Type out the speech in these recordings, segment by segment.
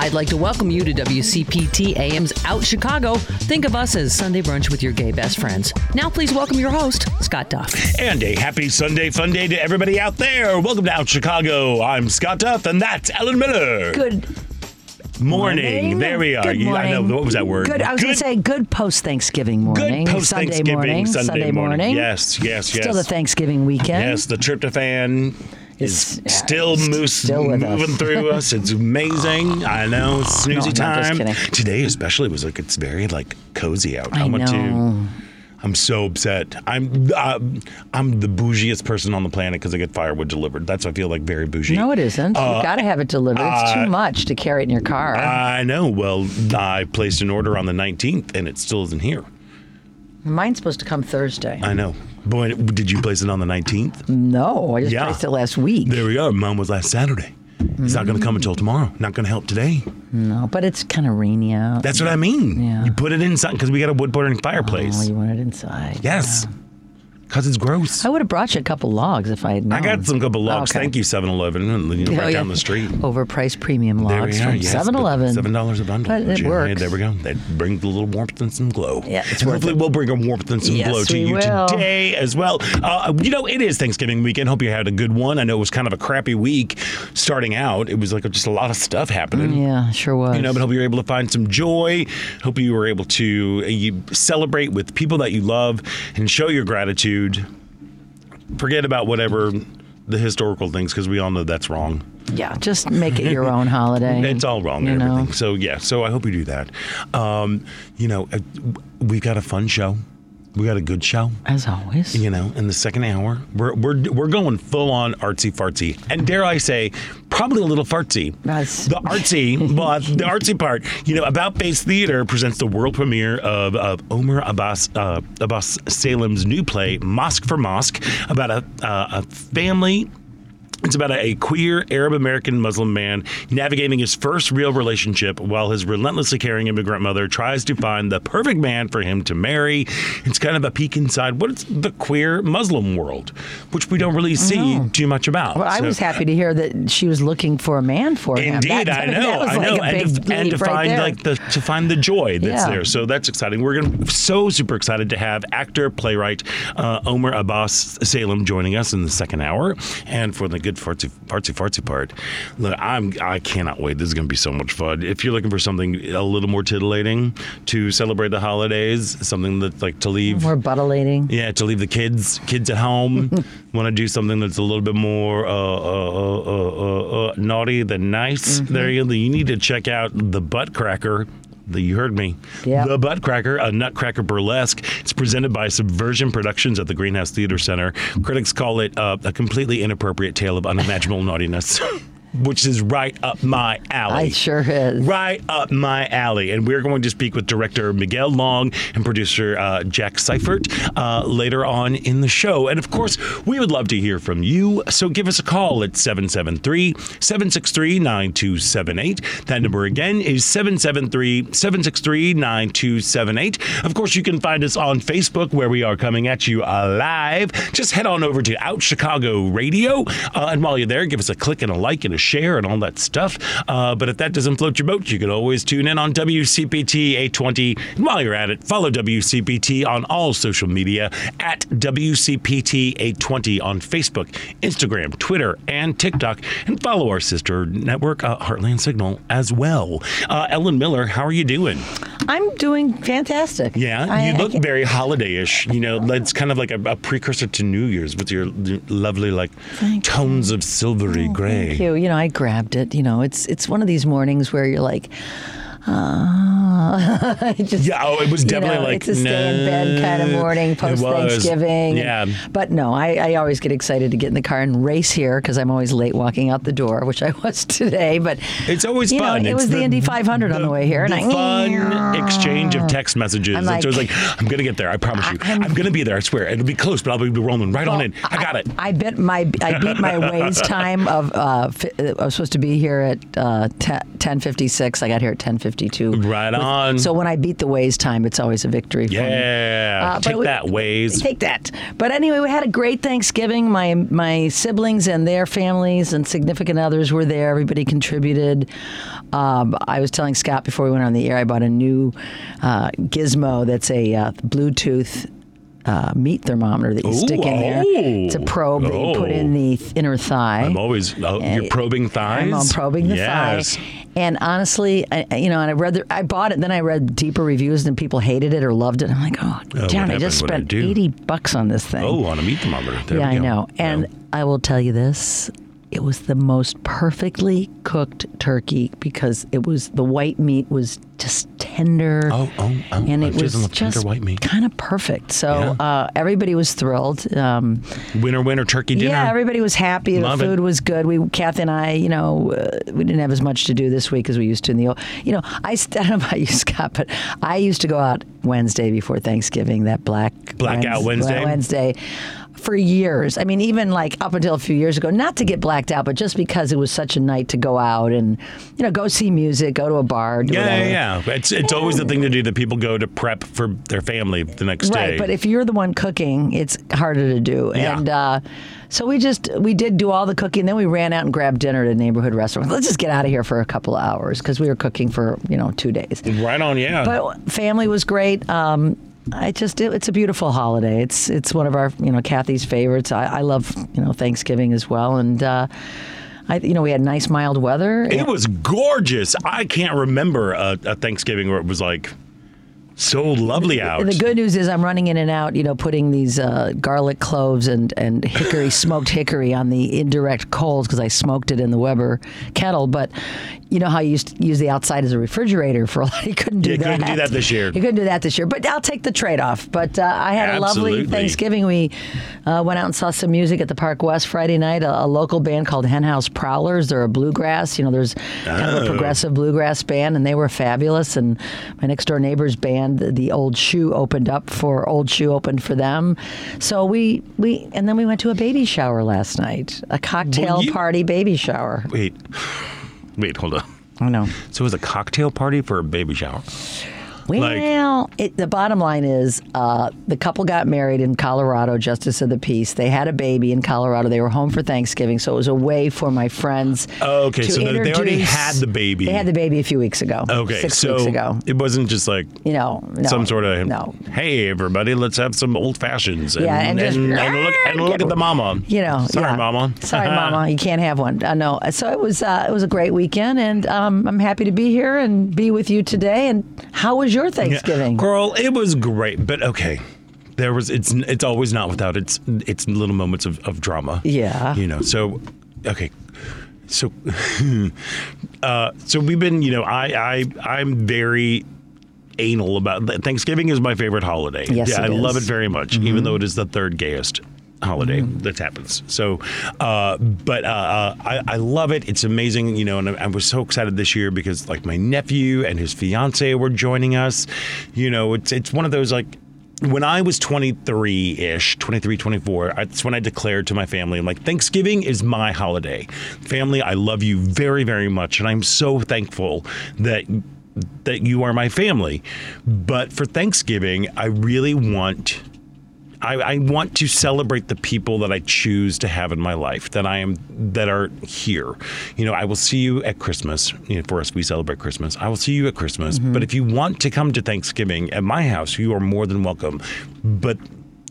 I'd like to welcome you to WCPT AM's Out Chicago. Think of us as Sunday brunch with your gay best friends. Now, please welcome your host, Scott Duff. And a happy Sunday fun day to everybody out there. Welcome to Out Chicago. I'm Scott Duff, and that's Ellen Miller. Good morning. morning. There we are. Good You- I know what was that word? Good. I was going to say good post Thanksgiving morning. Good post Sunday Thanksgiving morning. Sunday, morning. Yes, yes, yes. Still the Thanksgiving weekend. Yes, the tryptophan is It's- still moose still moving through us. It's amazing. I know. It's snoozy No, I'm not just time. kidding. Today especially was like it's very like cozy out. I went know. to I'm so upset. I'm uh, I'm the bougiest person on the planet because I get firewood delivered. That's why I feel like very bougie. No, it isn't. Uh, you got to have it delivered. It's too much to carry it in your car. I know. Well, I placed an order on the 19th and it still isn't here. Mine's supposed to come Thursday. I know. Boy, did you place it on the 19th? no, I just Yeah. placed it last week. There we go. Mine was last Saturday. It's not going to come until tomorrow. Not going to help today. No, but it's kind of rainy out. That's what I mean. Yeah. You put it inside because we got a wood burning fireplace. Oh, you want it inside. yes. Because it's gross. I would have brought you a couple logs if I had known. I got some couple logs. Okay. Thank you, 7 Eleven, you know, Oh, right yeah. down the street. Overpriced premium logs from yes, 7 Eleven. Seven dollars a bundle. But it Yeah, works. There we go. That brings a little warmth and some glow. Yeah, it's and hopefully it. we'll bring a warmth and some Yes, glow to you will. today as well. Uh, you know, it is Thanksgiving weekend. Hope you had a good one. I know it was kind of a crappy week starting out. It was like just a lot of stuff happening. Yeah, sure was. You know, but hope you were able to find some joy. Hope you were able to uh, you celebrate with people that you love and show your gratitude. Forget about whatever the historical things because we all know that's wrong. yeah, just make it your own holiday. It's all wrong you and know? everything. So yeah, so I hope you do that. Um, you know, uh, we got a fun show. We got a good show. As always. You know, in the second hour, we're we're we're going full on artsy fartsy, and dare I say, probably a little fartsy. That's- the artsy, but the artsy part. You know, About Face Theater presents the world premiere of, of Omer Abbas uh, Abbas Salem's new play, Mosque for Mosque, about a uh, a family it's about a, queer Arab American Muslim man navigating his first real relationship while his relentlessly caring immigrant mother tries to find the perfect man for him to marry. It's kind of a peek inside what's the queer Muslim world, which we don't really see too much about. Well, I So- was happy to hear that she was looking for a man for him. Indeed, I know, I like know, a and to, and to right find there. like the to find the joy that's Yeah. there. So that's exciting. We're gonna so super excited to have actor playwright uh, Omer Abbas Salem joining us in the second hour, and for the good fartsy fartsy fartsy part. Look, I'm I cannot wait. This is gonna be so much fun. If you're looking for something a little more titillating to celebrate the holidays, something that's like to leave. More buttolating. Yeah, to leave the kids kids at home. Want to do something that's a little bit more uh, uh, uh, uh, uh, uh, naughty than nice. There you go. You need to check out the Butt Cracker. The, you heard me. Yeah. The Butt Cracker, a Nutcracker burlesque. Presented by Subversion Productions at the Greenhouse Theater Center. Critics call it uh, a completely inappropriate tale of unimaginable naughtiness, which is right up my alley I sure is. right up my alley. And we're going to speak with director Miguel Long and producer uh, Jack Seifert uh, later on in the show. And of course, we would love to hear from you. So give us a call at 773 763 9278. That number again is 773 763 9278. Of course, you can find us on Facebook where we are coming at you uh, live. Just head on over to Out Chicago Radio. Uh, and while you're there, give us a click and a like and a share and all that stuff. Uh, but if that doesn't float your boat, you can always tune in on WCPT 820. And while you're at it, follow WCPT on all social media at WCPT 820 on Facebook, Instagram, Twitter, and TikTok. And follow our sister network, uh, Heartland Signal, as well. Uh, Ellen Miller, how are you doing? I'm doing fantastic. Yeah, I- you look very holiday-ish. You know, it's kind of like a, a precursor to New Year's with your lovely like Thank tones of silvery gray. Thank you. You know, I grabbed it. You know, it's it's one of these mornings where you're like, ah, just, Yeah, oh, it was you definitely know, like it's a stay in bed kind of morning post. Thanksgiving. Yeah. But no, I, I always get excited to get in the car and race here because I'm always late walking out the door, which I was today. But It's always you fun. Know, it It's was the, Indy 500 on the way here, and the I fun exchange of text messages. I'm it's always like- like, I'm gonna get there. I promise you. I'm- I'm, gonna be there. I swear. It'll be close, but I'll be rolling right on in. I got it. I bet my I beat my Waze time of uh, I was supposed to be here at uh, ten fifty six. I got here at ten fifty two. Right with on. So when I beat the Waze time, it's always a victory for me. yeah, Uh, take we- that, Waze. Take that. But anyway, we had a great Thanksgiving. My my siblings and their families and significant others were there. Everybody contributed. Um, I was telling Scott before we went on the air, I bought a new uh, gizmo that's a uh, Bluetooth. Uh, meat thermometer that you Ooh, stick in there. It's a oh, probe that you put in oh. the th- inner thigh. I'm always oh, you're probing thighs. I'm probing the yes. thigh. And honestly, I, you know, and I read, the, I bought it, then I read deeper reviews, and people hated it or loved it. I'm like, oh, what damn! I just spent I eighty bucks on this thing. Oh, on a meat thermometer. There yeah, I know. And No. I will tell you this: it was the most perfectly cooked turkey because it was the white meat was just tender. Oh, oh, oh, and it was just white meat. kind of perfect. So Yeah. uh, everybody was thrilled. Um, winner, winner, turkey dinner. yeah, everybody was happy. Love the it. food was good. We, Kathy and I, you know, uh, we didn't have as much to do this week as we used to in the old. You know, I, I don't know about you, Scott, but I used to go out Wednesday before Thanksgiving. That black Blackout Wednesday? Wednesday. For years, I mean, even like up until a few years ago, not to get blacked out, but just because it was such a night to go out and, you know, go see music, go to a bar, do Yeah, whatever. yeah, yeah. It's it's always the thing to do that people go to prep for their family the next Right, day. but if you're the one cooking, it's harder to do. Yeah. And uh, so we just we did do all the cooking. Then we ran out and grabbed dinner at a neighborhood restaurant. Let's just get out of here for a couple of hours because we were cooking for you know two days. right on, yeah. But family was great. Um, I just it, it's a beautiful holiday. It's it's one of our you know Kathy's favorites. I, I love you know Thanksgiving as well, and uh, I you know we had nice mild weather. it was gorgeous. I can't remember a, a Thanksgiving where it was like so lovely out. The good news is I'm running in and out, you know, putting these uh, garlic cloves and, and hickory, smoked hickory on the indirect coals because I smoked it in the Weber kettle. But you know how you used to use the outside as a refrigerator for a lot. You couldn't do You that. couldn't do that this year. You couldn't do that this year. But I'll take the trade off. But uh, I had a lovely Thanksgiving. We uh, went out and saw some music at the Park West Friday night. A, a local band called Henhouse Prowlers. They're a bluegrass. You know, there's kind of a Oh. progressive bluegrass band, and they were fabulous. And my next door neighbor's band, the, the Old Shoe, opened up for Old Shoe opened for them. So we we and then we went to a baby shower last night, a cocktail Well, you- party baby shower. Wait, wait, hold on. I know. So it was a cocktail party for a baby shower. Well, it, the bottom line is uh, the couple got married in Colorado, Justice of the Peace. They had a baby in Colorado. They were home for Thanksgiving, so it was a way for my friends. Oh, okay, so they- already had the baby. They had the baby a few weeks ago. Okay, six so weeks ago. it wasn't just like You know, no, some sort of no. hey everybody, let's have some old fashions. And, Yeah, and just- and, and look and look at the mama. You know, sorry, yeah. mama. Sorry, mama. You can't have one. Uh, no. So it was. Uh, it was a great weekend, and um, I'm happy to be here and be with you today. And how was your Thanksgiving? Girl, it was great, but okay. There was it's it's always not without its its little moments of, of drama. Yeah. You know, so okay. So uh so we've been, you know, I I I'm very anal about Thanksgiving is my favorite holiday. Yes, yeah, I love it very much, even though it is the third gayest holiday that happens. So, uh, but uh, uh, I, I love it. It's amazing, you know. And I, I was so excited this year because like my nephew and his fiance were joining us. You know, it's it's one of those like. When I was 23 ish, 23, 24, that's when I declared to my family, I'm like, Thanksgiving is my holiday. Family, I love you very, very much. And I'm so thankful that that you are my family. But for Thanksgiving, I really want I, I want to celebrate the people that I choose to have in my life that I am that are here. You know, I will see you at Christmas. You know, for us, we celebrate Christmas. I will see you at Christmas. But if you want to come to Thanksgiving at my house, you are more than welcome. But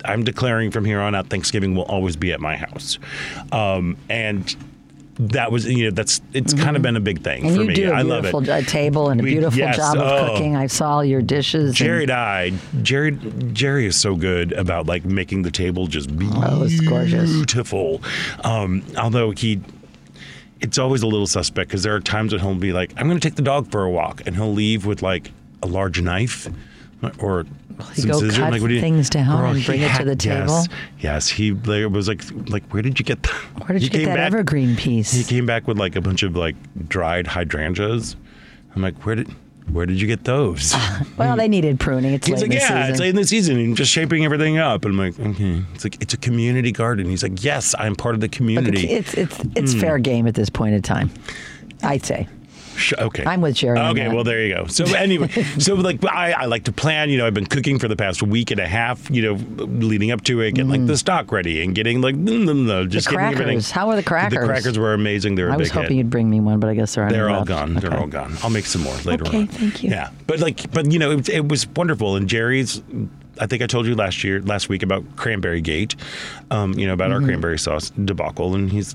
I'm declaring from here on out, Thanksgiving will always be at my house. Um, and that was, you know, that's it's kind of been a big thing Mm-hmm. and for you me. do a I love it. beautiful table and a We- beautiful yes, job of oh. cooking. I saw your dishes. and- Jerry died. Jerry Jerry is so good about like making the table just beautiful. Oh, it's gorgeous. beautiful. Um, although he, it's always a little suspect because there are times when he'll be like, "I'm going to take the dog for a walk," and he'll leave with like a large knife or he some go scissors. cut like, what do you- things down and he bring it to the table? Yes, yes. he like, was like, like, where did you get that? Where did you get that evergreen piece? He came back with like a bunch of like dried hydrangeas. I'm like, where did, where did you get those? well, they needed pruning. It's He's late like, in the yeah, season. it's late in the season. And just shaping everything up. And I'm like, okay. It's like it's a community garden. He's like, yes, I'm part of the But the- community. it's it's it's Hmm. fair game at this point in time. I'd say. Okay. I'm with Sherry on Okay, well there you go. So anyway, so like I, I like to plan. You know, I've been cooking for the past week and a half. You know, leading up to it, getting like the stock ready and getting like mm, mm, mm, just getting everything. Mm. crackers. How are the crackers? The crackers were amazing. They were I was hoping hit. you'd bring me one, but I guess they're They're all left. gone. They're all gone. I'll make some more later on. Okay, on. thank you. Yeah, but like, but you know, it, it was wonderful. And Jerry's, I think I told you last year, last week about Cranberry Gate, um, you know, about Mm-hmm. our cranberry sauce debacle, and he's.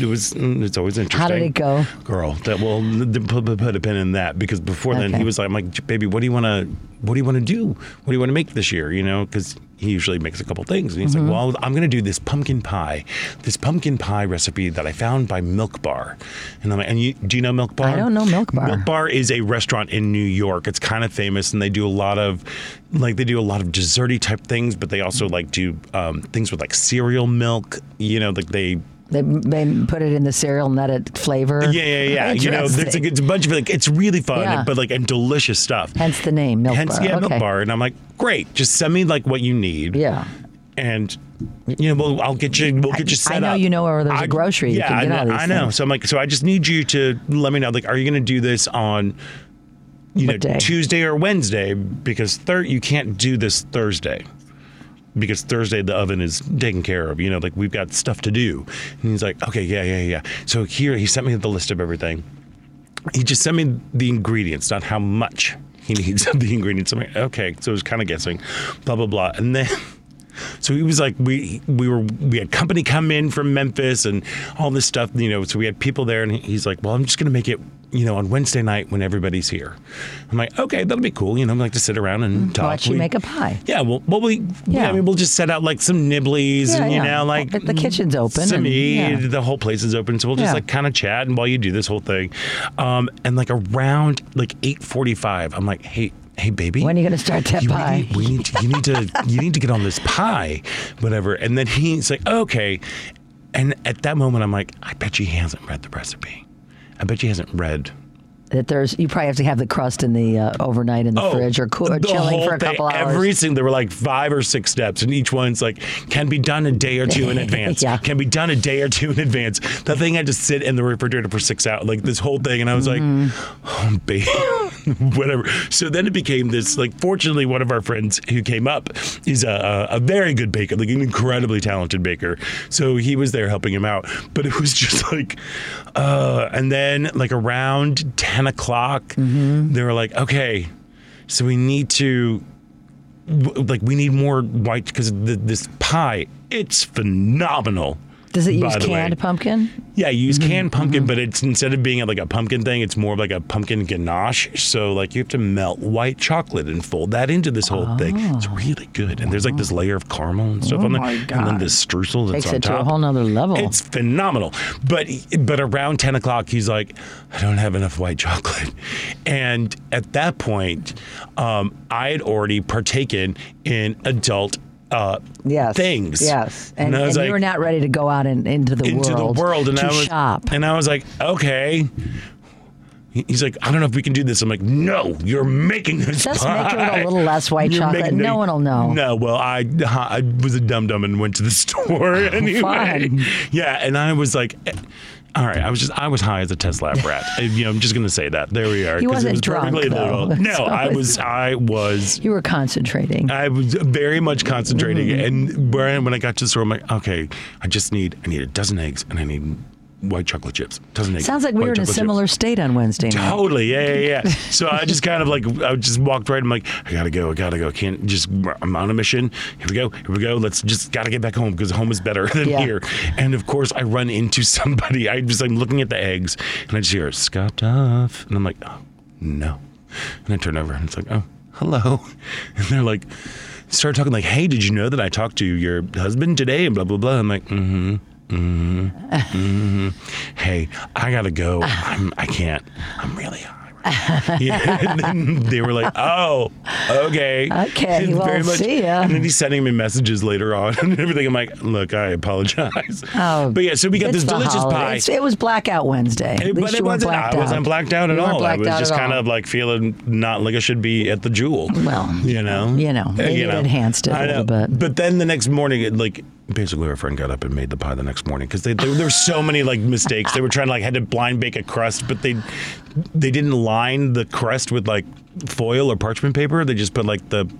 It was. mm, It's always interesting. How did it go? girl? That well, put, put, a pin in that because before then he was like, "I'm like, baby, what do you want to? What do you want to do? What do you want to make this year? You know, because he usually makes a couple things, and he's Mm-hmm. like, well, I'm going to do this pumpkin pie, this pumpkin pie recipe that I found by Milk Bar, and I'm like, and you do you know Milk Bar? I don't know Milk Bar. Milk Bar is a restaurant in New York. It's kind of famous, and they do a lot of, like, they do a lot of desserty type things, but they also like do um, things with like cereal milk. You know, like they They, they put it in the cereal nutted flavor. yeah, yeah, yeah. You know, there's a, it's a bunch of like it's really fun, Yeah. but like and delicious stuff. Hence the name, Milk Hence, Bar. yeah, okay. milk bar. And I'm like, great, just send me like what you need. Yeah. And you know, we'll, I'll get you. We'll get you set up. I know up. you know where there's a a grocery you Yeah, can get I all know. I know. things. So I'm like, so I just need you to let me know. Like, are you going to do this on, you What know, day? Tuesday or Wednesday? Because third, you can't do this Thursday. Because Thursday the oven is taken care of, you know, like we've got stuff to do. And he's like, okay, yeah, yeah, yeah. So here he sent me the list of everything he just sent me the ingredients, not how much he needs of the ingredients. I'm like, okay, so I was kind of guessing, blah blah blah, and then. So he was like, we we were we had company come in from Memphis and all this stuff, you know. So we had people there, and he's like, well, I'm just gonna make it, you know, on Wednesday night when everybody's here. I'm like, okay, that'll be cool, you know. I like to sit around and talk. Why don't you We- make a pie? yeah, well, well, we yeah. Yeah. I mean, we'll just set out like some nibblies, Yeah, and you yeah. know, like The- the kitchen's open Some and- meat, yeah. the whole place is open, so we'll just like kind of chat, and while you do this whole thing, um, and like around like eight forty-five, I'm like, hey. Hey baby, When are you gonna start that you pie? Need, we need to, you need to you need to get on this pie, whatever. And then he's like, okay. And at that moment, I'm like, I bet you he hasn't read the recipe. I bet she hasn't read That there's you probably have to have the crust in the uh, overnight in the fridge or, cool, or Oh, chilling for a thing, couple hours. Every single, there were like five or six steps, and each one's like can be done a day or two in advance. Yeah. Can be done a day or two in advance. The thing had to sit in the refrigerator for six hours, like this whole thing, and I was Mm-hmm. like, oh, baby. Whatever. So then it became this. Like, fortunately, one of our friends who came up is a, a, a very good baker, like an incredibly talented baker. So he was there helping him out. But it was just like, uh, and then like around ten o'clock, they were like, okay, so we need to like we need more white because this pie it's phenomenal Does it use canned pumpkin? yeah you use Mm-hmm, canned pumpkin but it's instead of being like a pumpkin thing it's more of like a pumpkin ganache so like you have to melt white chocolate and fold that into this whole thing it's really good and there's like this layer of caramel and stuff on there Oh. and then the streusel that's Takes on it to a whole nother level. it's phenomenal. But but around ten o'clock, he's like, I don't have enough white chocolate, and at that point, um, I had already partaken in adult. Uh, yes. things. Yes. And, was and like, you were not ready to go out and into the into world the world, and I was shop. and I was like, okay. He's like, I don't know if we can do this. I'm like, no, you're making this. Just make it with a little less white You're chocolate. making the- No one will know. No, well, I I was a dum dum and went to the store anyway. fun. Yeah, and I was like, all right, I was just I was high as a test lab rat. And, you know, I'm just gonna say that. There we are. He 'cause it wasn't was drunk, though. No, So I was I was you were concentrating. I was very much concentrating, Mm-hmm. and when when I got to the store, I'm like, okay, I just need I need a dozen eggs and I need white chocolate chips. Doesn't it? Sounds like we were in a chocolate chips. similar state on Wednesday night. Totally, yeah, yeah, yeah. so I just kind of like I just walked right. I'm like, I gotta go, I gotta go. Can't just. I'm on a mission. Here we go, here we go. Let's just gotta get back home because home is better than Yeah. here. And of course, I run into somebody. I just I'm looking at the eggs, and I just hear Scott Duff, and I'm like, oh no. And I turn over, and it's like, oh hello, and they're like. Started talking like, "Hey, did you know that I talked to your husband today?" And blah blah blah. I'm like, "Mm-hmm, mm-hmm, mm-hmm." Hey, I gotta go. I'm, I can't. I'm really high. Yeah, and then they were like, "Oh, okay, Okay, well, see ya. And then he's sending me messages later on and everything. I'm like, "Look, I apologize." Oh, but yeah, so we got this delicious holiday. pie. It's- It was blackout Wednesday. At But it wasn't. I out. wasn't blacked out at all. I was just kind all. of like feeling not like I should be at the jewel. Well, you know, you know, maybe it enhanced it a little bit. But then the next morning, it, like basically our friend got up and made the pie the next morning because there were so many like mistakes. They were trying to like had to blind bake a crust, but they they didn't line the crust with like foil or parchment paper. They just put like the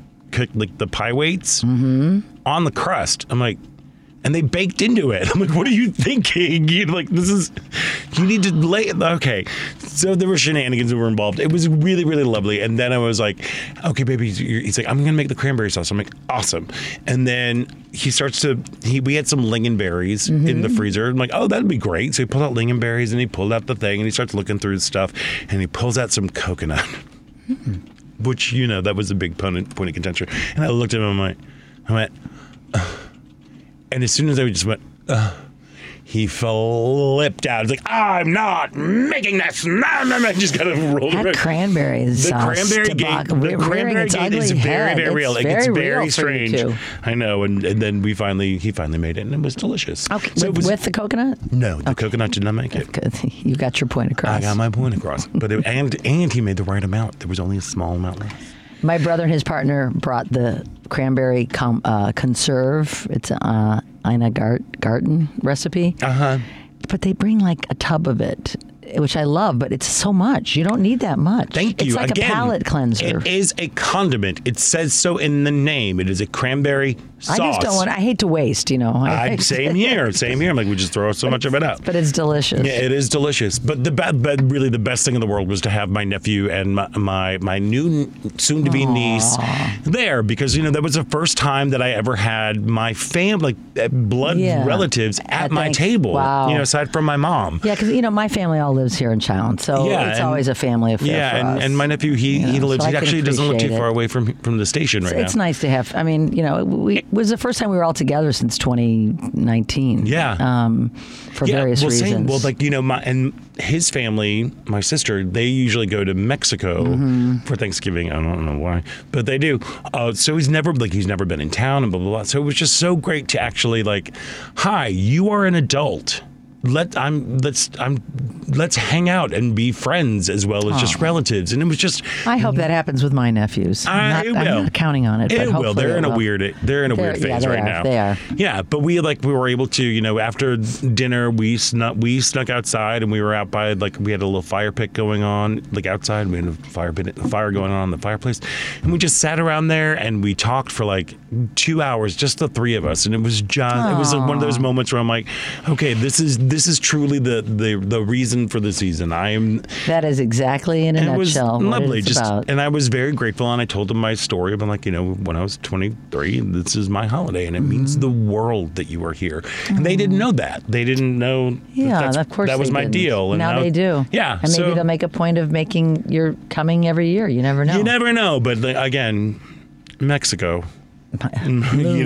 like the pie weights mm-hmm. on the crust. I'm like. And they baked into it. I'm like, what are you thinking? You like this is, you need to lay. Okay, so there were shenanigans that were involved. It was really, really lovely. And then I was like, okay, baby. you're- He's like, I'm gonna make the cranberry sauce. I'm like, awesome. And then he starts to. He we had some lingonberries in the mm-hmm. freezer. I'm like, oh, that'd be great. So he pulled out lingonberries and he pulled out the thing and he starts looking through his stuff and he pulls out some coconut. Hmm. Which you know that was a big point point of contention. And I looked at him. And I'm like, I went, and as soon as I just went, uh, he flipped out. He's like, I'm not making this. No, no, no. Just kind of rolled That around. cranberry The sauce cranberry gate, the cranberry its gate is very, very real. It's It gets very very real for you strange. I know, and, and then we finally, he finally made it, and it was delicious. Okay, So it with, was- with the coconut? no, the coconut did not make it. You got your point across. I got my point across, but it, and and he made the right amount. There was only a small amount left. My brother and his partner brought the cranberry com- uh, conserve. It's a uh, Ina Gart- Garten recipe. Uh huh. But they bring like a tub of it, which I love, but it's so much. You don't need that much. Thank you. it's like Again, a palate cleanser. It is a condiment. It says so in the name. It is a cranberry sauce. I just don't want. I hate to waste. You know. I, I, same here. Same here. I'm like, we just throw so much of it out. But it's delicious. Yeah, it is delicious. But the but really the best thing in the world was to have my nephew and my my, my new soon to be niece there because you know that was the first time that I ever had my family like uh, blood Yeah. relatives at, At my table. wow. You know, aside from my mom. Yeah, because you know my family all lives here in Chown, so Yeah, it's and- always a family affair Yeah, and, and my nephew he You he lives so he actually doesn't live too appreciate far away from from the station right it's now. It's nice to have. I mean, you know, we, it was the first time we were all together since 2019. Yeah. um, for various well, reasons. Same, well, like you know, my and his family, my sister, they usually go to Mexico Mm-hmm. for Thanksgiving. I don't know why, but they do. Uh, so he's never like he's never been in town and blah blah blah. So it was just so great to actually like, hi, you are an adult. Let I'm let's I'm let's hang out and be friends as well as just relatives. And it was just I hope that happens with my nephews. I'm not, I'm will. not counting on it. but It will. They're it in a weird. They're in a They're- weird phase yeah, right are. now. They are. Yeah, but we like we were able to, you know, after dinner we snuck we snuck outside and we were out by like we had a little fire pit going on like outside. We had a fire pit, fire going on in the fireplace, and we just sat around there and we talked for like two hours, just the three of us, and it was just it was like one of those moments where I'm like, okay, this is this is truly the the the reason for the season. I am That is exactly in a and it was nutshell lovely. Just about. and I was very grateful, and I told them my story. I'm like, you know, when I was 23, this is my holiday, and it Mm-hmm. means the world that you are here. And they didn't know that. They didn't know. that yeah, that's- of course that was my didn't. deal. And now, they do. Yeah, and maybe so they'll make a point of making your coming every year. You never know. you never know, but like, again, Mexico. you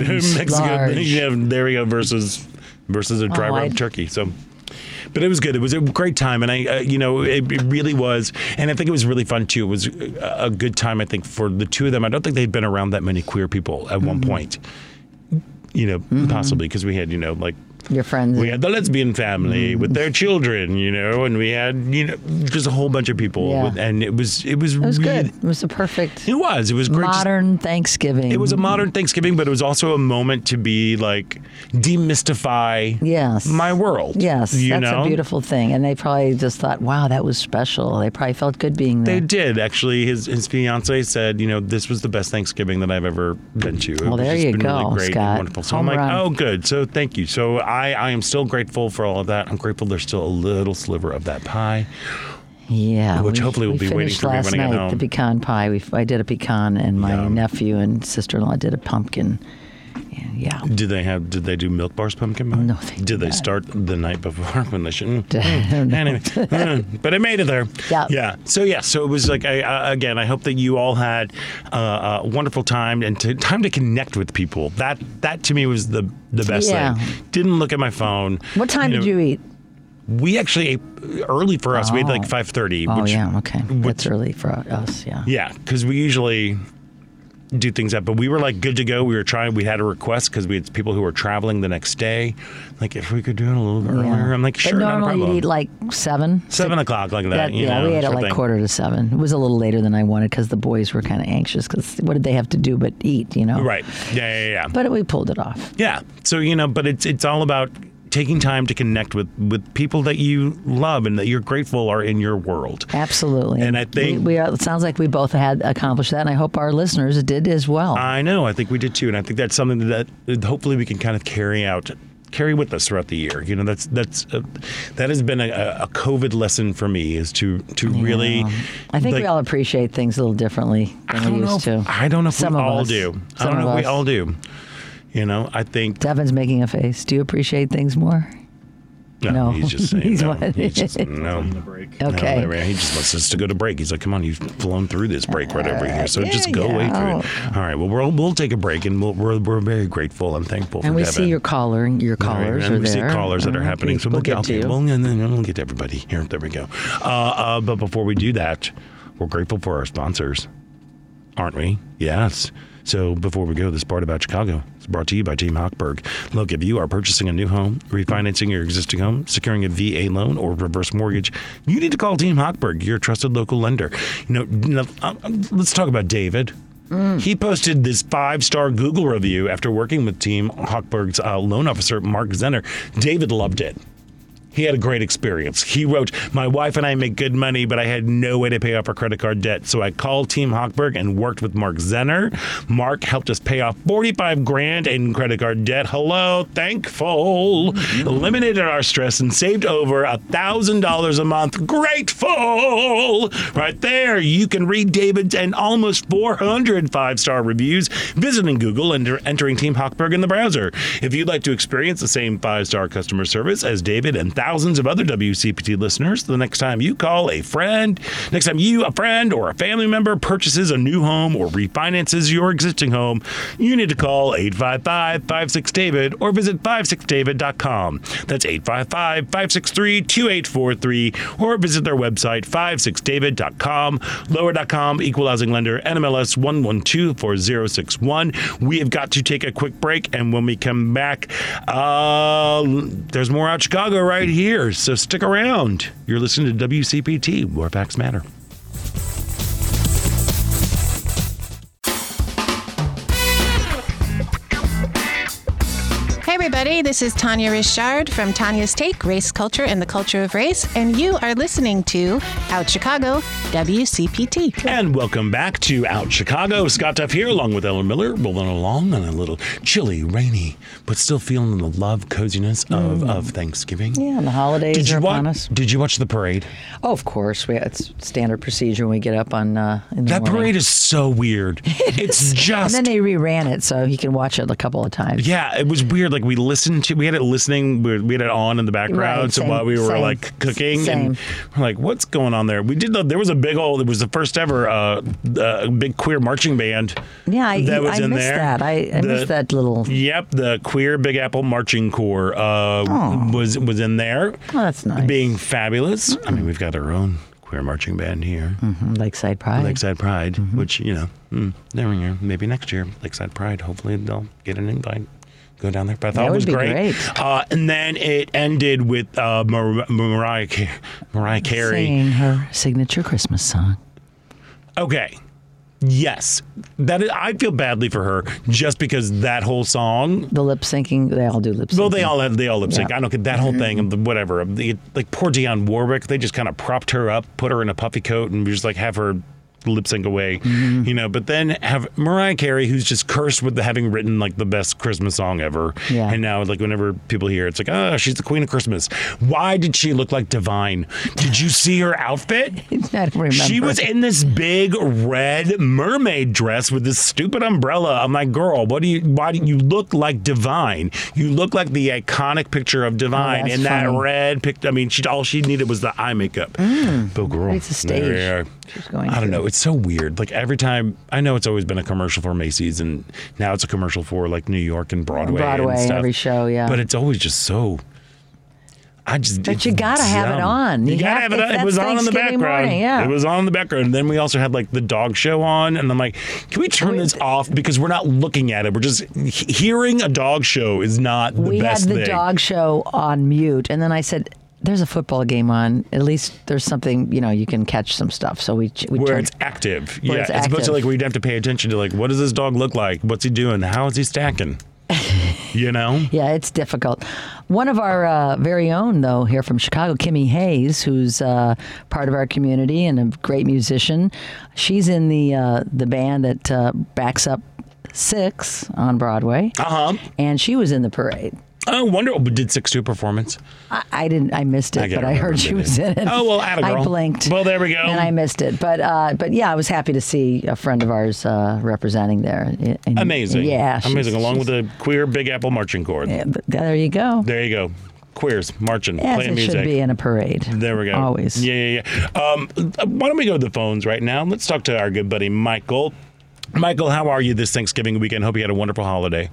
know, Mexico. large. Yeah, there we go. Versus versus a dry Oh, rub turkey. So. But it was good. It was a great time, and I, uh, you know, it, it really was. And I think it was really fun too. It was a good time. I think for the two of them. I don't think they'd been around that many queer people at one Mm-hmm. point. You know, possibly because we had, you know, like Your friends. we had the lesbian family Mm-hmm. with their children, you know, and we had, you know, just a whole bunch of people, Yeah. with, and it was, it was, it was really, good. It was a perfect It was. It was great. just- modern Thanksgiving. it was a modern Thanksgiving, but it was also a moment to be like demystify Yes. my world. Yes, you that's know? a beautiful thing. And they probably just thought, wow, that was special. They probably felt good being there. They did actually. His his fiance said, you know, this was the best Thanksgiving that I've ever been to. It Well, there you been go, really great Scott. wonderful. So Home I'm like, run. oh, good. So thank you. So I I am still grateful for all of that. I'm grateful there's still a little sliver of that pie. Yeah, Which we- hopefully will we be waiting for me when I get home. The pecan pie. We, I did a pecan, and my Yum. nephew and sister-in-law did a pumpkin. And yeah, Did they have? Did they do Milk Bar's pumpkin pie? No, they did. did they not. start the night before when they shouldn't? I anyway, uh, but I made it there. Yeah. Yeah. So yeah. So it was like I, uh, again. I hope that you all had uh, a wonderful time and to, time to connect with people. That that to me was the the best Yeah. thing. Didn't look at my phone. what time did know, you eat? We actually ate early for us. We had like Oh. five thirty. Oh which, yeah, okay, which- that's early for us. Yeah. Yeah, because we usually do things up. But we were like good to go. We were trying. We had a request because we had people who were traveling the next day. Like if we could do it a little bit earlier. I'm like sure, a normally you'd eat like seven. Seven o'clock like that. That- you yeah, know, we ate at sort of like thing. quarter to seven. It was a little later than I wanted because the boys were kind of anxious because what did they have to do but eat, you know? Right. Yeah, yeah, yeah. But we pulled it off. Yeah. So you know, but it's it's all about taking time to connect with with people that you love and that you're grateful are in your world. Absolutely. And I think- we, we are, it sounds like we both had accomplished that, and I hope our listeners did as well. I know. I think we did too, and I think that's something that hopefully we can kind of carry out. Carry with us throughout the year. You know, that's that's uh, that has been a, a COVID lesson for me is to to really. I think like, we all appreciate things a little differently than we used If, to. I don't know if Some we all us. do. I don't know if we all do. You know, I think Devin's making a face. Do you appreciate things more? no, No. he's just saying He's no. what? He's just no. Okay. No, he just wants us to go to break. He's like, "Come on, you've flown through this break right over here, so yeah, just go yeah. away through it." All right. Well, we'll we'll take a break, and we'll, we're we're very grateful and thankful. and for we Devin. see your caller, your All right, callers and are we there. see callers that are Okay, happening. So we'll we'll get okay, to you. Well, and then we'll get to everybody here. There we go. Uh, uh, but before we do that, we're grateful for our sponsors, aren't we? Yes. So before we go, this part about Chicago is brought to you by Team Hochberg. Look, if you are purchasing a new home, refinancing your existing home, securing a VA loan or reverse mortgage, you need to call Team Hochberg, your trusted local lender. You know, uh, let's talk about David. He posted this five star Google review after working with Team Hochberg's uh, loan officer, Mark Zenner. David loved it. He had a great experience. He wrote, My wife and I make good money, but I had no way to pay off our credit card debt. So I called Team Hochberg and worked with Mark Zenner. Mark helped us pay off 45 grand in credit card debt. Hello, thankful. Eliminated our stress and saved over a $1,000 a month. Grateful. Right there, you can read David's and almost 400 five star reviews visiting Google and entering Team Hochberg in the browser. If you'd like to experience the same five star customer service as David and thousands of other WCPT listeners, the next time you call a friend, next time you, a friend, or a family member purchases a new home or refinances your existing home, you need to call 855 56 David or visit 56david.com. That's 855 563 2843 or visit their website 56david.com, lower.com, equal housing lender, NMLS 1124061. We have got to take a quick break, and when we come back, uh, there's more out Chicago right here. So stick around. You're listening to WCPT, where facts matter. Everybody, this is Tanya Richard from Tanya's Take, Race Culture and the Culture of Race, and you are listening to Out Chicago, WCPT. And welcome back to Out Chicago. Scott Duff here, along with Ellen Miller, rolling along on a little chilly, rainy, but still feeling the love, coziness of, of Thanksgiving. Yeah, and the holidays Did are you upon watch? us. Did you watch the parade? Oh, of course. We, it's standard procedure when we get up on uh, in the That morning. parade is so weird. It's just. And just then they reran it, so you can watch it a couple of times. Yeah, it was weird. Like we listened to, we had it listening, we we had it on in the background. Right, so same- while we were same, like cooking, same. and we're like, "What's going on there?" We did. The, there was a big old. It was the first ever uh, uh, big queer marching band. Yeah, I, that was I in missed there. that. I, I The- missed that little. Yep, the queer Big Apple Marching Corps uh, was was in there, Oh, that's nice. being fabulous. I mean, we've got our own queer marching band here. Mm, Lakeside Pride. Lakeside Pride, Mm-hmm. which you know, mm, there we go. Maybe next year, Lakeside Pride. Hopefully, they'll get an invite. Go down there. But I thought That it was great. great. Uh, and then it ended with uh, Mar- Mariah Ca- Mariah Carey. Singing her signature Christmas song. Okay. Yes, that is, I feel badly for her just because that whole song. The lip syncing, they all do lip syncing. Well, they all have, they all lip sync. I don't get that whole thing of the whatever. the, like poor Dionne Warwick, they just kind of propped her up, put her in a puffy coat, and just like have her lip sync away, Mm-hmm. you know. But then have Mariah Carey, who's just cursed with having written like the best Christmas song ever, Yeah. and now like whenever people hear it, it's like, oh, she's the queen of Christmas. Why did she look like Divine? Did you see her outfit? I don't remember. She was in this big red mermaid dress with this stupid umbrella. I'm like, girl, what do you? Why do you look like Divine? You look like the iconic picture of Divine Oh, in that funny. red picture. I mean, she all she needed was the eye makeup. But girl, It's a stage. She's going I don't know. It's so weird. Like every time, I know it's always been a commercial for Macy's, and now it's a commercial for like New York and Broadway. Broadway, and stuff. every show, yeah. But it's always just so. I just. But you gotta have it on. You, You gotta have- have it on. It was on in the background. morning, yeah. It was on in the background. And then we also had like the dog show on, and I'm like, can we turn this off because we're not looking at it. We're just hearing a dog show is not the we had the thing. dog show on mute, and then I said, "There's a football game on. At least there's something you know you can catch some stuff." So we we where turned, it's active. Where yeah, it's as opposed to like we'd have to pay attention to like what does this dog look like? What's he doing? How is he stacking? you know? Yeah, it's difficult. One of our uh, very own, though, here from Chicago, Kimmy Hayes, who's uh, part of our community and a great musician. She's in the uh, the band that uh, backs up Six on Broadway, Uh huh. and she was in the parade. Oh, wonder. Did six two performance? I, I didn't. I missed it, I but I heard she was in it. Oh, well, atta I blinked. Well, there we go. And I missed it, but uh, but yeah, I was happy to see a friend of ours uh, representing there. And- Amazing. Yeah, Amazing. Along with the queer Big Apple marching chord. Yeah, there you go. There you go. Queers marching, As playing it music. should be in a parade. There we go. Always. Yeah, yeah, yeah. Um, why don't we go to the phones right now? Let's talk to our good buddy Michael. Michael, how are you this Thanksgiving weekend? Hope you had a wonderful holiday.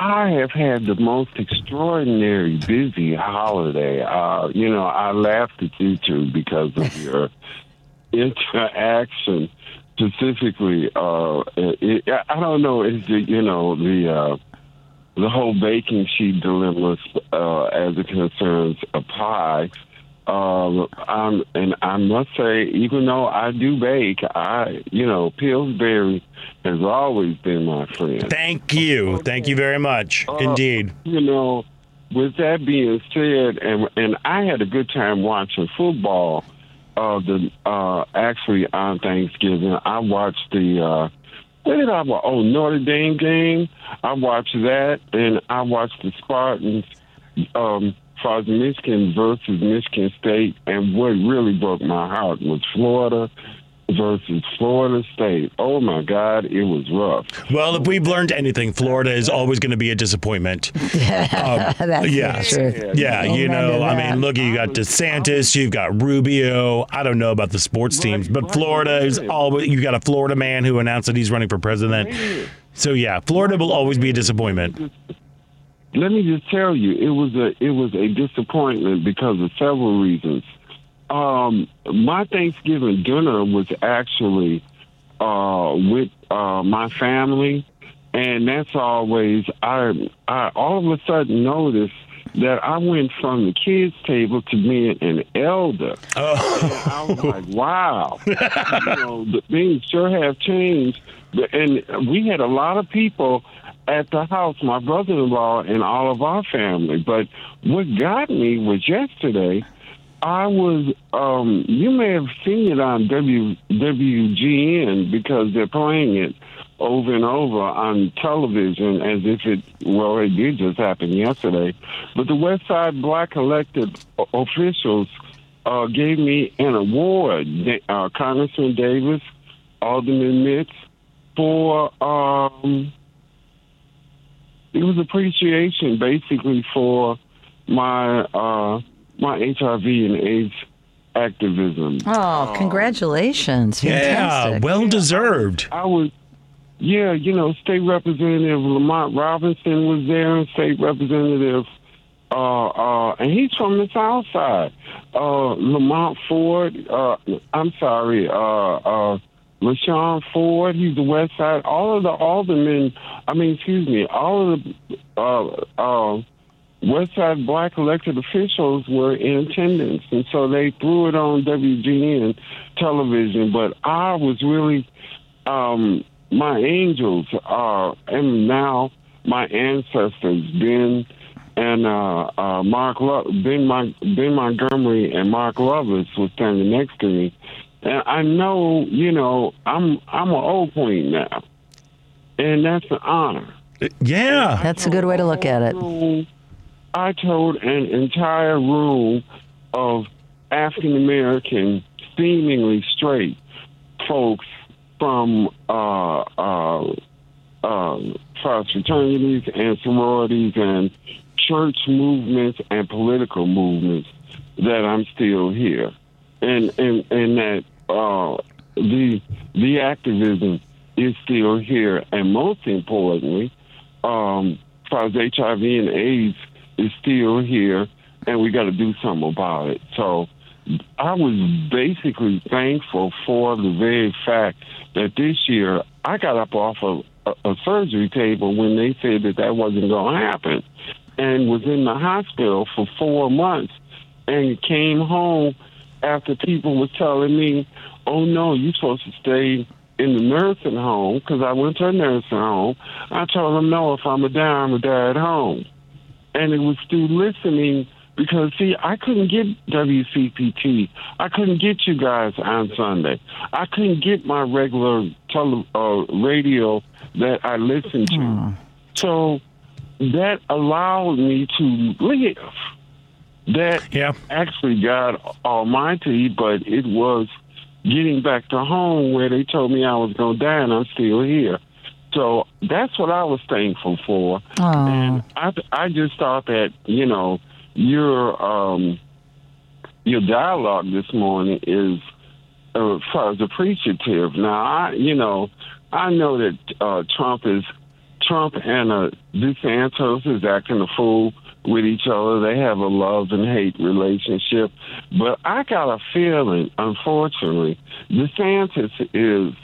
I have had the most extraordinary busy holiday. Uh, you know, I laughed at you two because of your interaction. Specifically, uh, it, I don't know. Is the you know the uh, the whole baking sheet dilemma uh, as it concerns a pie. Um, I'm, and I must say, even though I do bake, I you know Pillsbury has always been my friend. Thank you. Thank you very much. Indeed. you know, with that being said, and and I had a good time watching football. Uh, the uh, actually on Thanksgiving, I watched the uh, what did I watch? Oh, Notre Dame game. I watched that, and I watched the Spartans. Um, for Michigan versus Michigan State, and what really broke my heart was Florida versus Florida State. Oh my God, it was rough. Well, if we've learned anything, Florida is always going to be a disappointment. Uh, That's yeah. true. Yeah, you know, I mean, look, you got DeSantis, you've got Rubio. I don't know about the sports teams, but Florida is always, you got a Florida man who announced that he's running for president. So, yeah, Florida will always be a disappointment. Let me just tell you, it was a it was a disappointment because of several reasons. Um, my Thanksgiving dinner was actually uh, with uh, my family, and that's always I I all of a sudden noticed that I went from the kids' table to being an elder. Oh, I was like, wow, you know, the things sure have changed. But- And we had a lot of people at the house, my brother-in-law and all of our family. But what got me was yesterday. I was, um, you may have seen it on w, WGN because they're playing it over and over on television as if it, well, it did just happen yesterday. But the West Side Black elected officials uh, gave me an award, uh, Congressman Davis, Alderman Mitts, for, um, it was appreciation basically for my, uh, my HIV and AIDS activism. Oh, congratulations! yeah, Fantastic. well deserved. I was, yeah, you know, State Representative Lamont Robinson was there, and State Representative, uh, uh, and he's from the South Side. Uh, Lamont Ford, uh, I'm sorry, uh, uh, LaShawn Ford, he's the West Side. All of the aldermen, I mean, excuse me, all of the uh, uh, West Side black elected officials were in attendance, and so they threw it on WGN television. But I was really, um, my angels are, and now my ancestors, Ben and uh, uh, Mark, Lo- Ben, ben Montgomery and Mark Lovelace was standing next to me, and I know, you know, I'm I'm an old queen now, and that's an honor. Yeah. That's a good way to look at it. room, I told an entire room of African American, seemingly straight folks from uh, uh, uh, fraternities and sororities and church movements and political movements that I'm still here, and and and that uh, the the activism is still here, and most importantly, um, as HIV and AIDS is still here, and we got to do something about it. So I was basically thankful for the very fact that this year I got up off of a, a surgery table when they said that that wasn't going to happen, and was in the hospital for four months, and came home after people were telling me, "Oh no, you're supposed to stay." In the nursing home, because I went to a nursing home, I told them, no, if I'm a die, I'm a die at home. And it was through listening because see i couldn't get wcpt i couldn't get you guys on sunday. I couldn't get my regular tele, uh, radio that i listened to. So that allowed me to live that Yeah. actually god almighty but it was getting back to home where they told me i was going to die and i'm still here so that's what i was thankful for and I, I just thought that you know your um, your dialogue this morning is uh, as far as appreciative. Now I you know I know that uh, Trump is Trump and uh, DeSantis is acting a fool with each other. They have a love and hate relationship, but I got a feeling, unfortunately, DeSantis is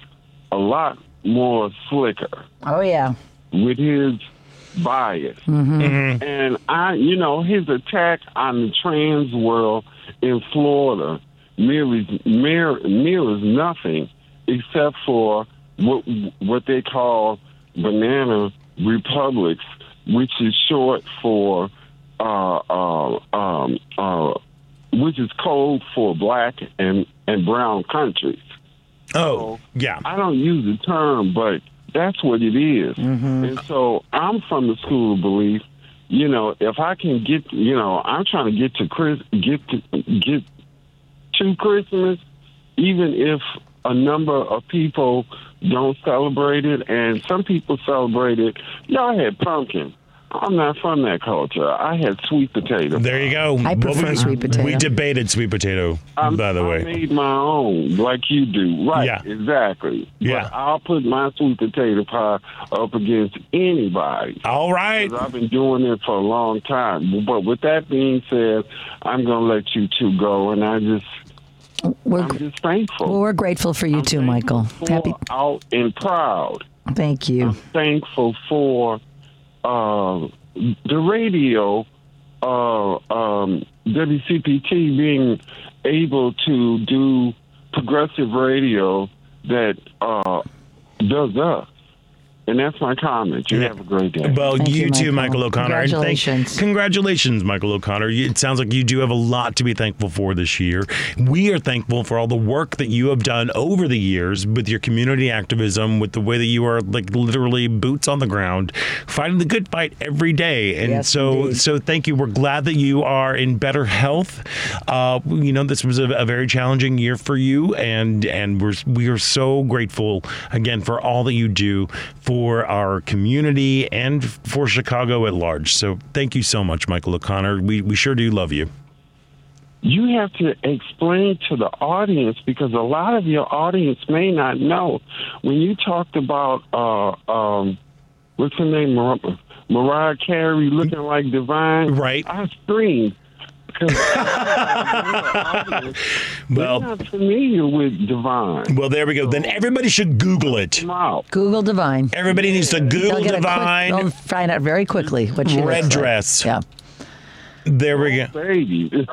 a lot more slicker Oh yeah. with his bias. And I, you know, his attack on the trans world in Florida mirrors, mirror, mirrors nothing except for what what they call banana republics, which is short for uh, uh, um, uh, which is code for black and and brown countries. Oh, yeah. I don't use the term, but that's what it is. And so I'm from the school of belief. You know, if I can get, you know, I'm trying to get to Chris, get to get to Christmas, even if a number of people don't celebrate it, and some people celebrate it. Y'all had pumpkin. I'm not from that culture. I had sweet potato. There you go. I prefer we, sweet potato. We debated sweet potato, I'm- by the way. I made my own, like you do. Right, Yeah. exactly. Yeah. But I'll put my sweet potato pie up against anybody. All right. I've been doing it for a long time. But with that being said, I'm going to let you two go, and I just, We're I'm just thankful. well, we're grateful for you I'm too, Michael. Happy. out and proud. Thank you. Thankful for uh, the radio, uh, um, WCPT being able to do progressive radio that uh, does us. And that's my comment. You Yeah. have a great day. Well, Thank you, you, too, Michael. Michael O'Connor. and thank- Congratulations. congratulations, Michael O'Connor. It sounds like you do have a lot to be thankful for this year. We are thankful for all the work that you have done over the years with your community activism, with the way that you are like literally boots on the ground, fighting the good fight every day. And Yes, so, indeed. so thank you. We're glad that you are in better health. Uh, you know, this was a, a very challenging year for you, and and we're we are so grateful again for all that you do for our community and for Chicago at large. So thank you so much, Michael O'Connor. We we sure do love you. you have to explain to the audience because a lot of your audience may not know. When you talked about uh, um, what's her name, Mar- Mariah Carey looking like divine, Right. I screamed because Well- they're not familiar with divine. Well, there we go. Then everybody should Google it. Google Divine. Everybody needs to Google They'll get a quick- Divine. they'll find out very quickly what she Red looks like. dress. Yeah. There we go. Baby,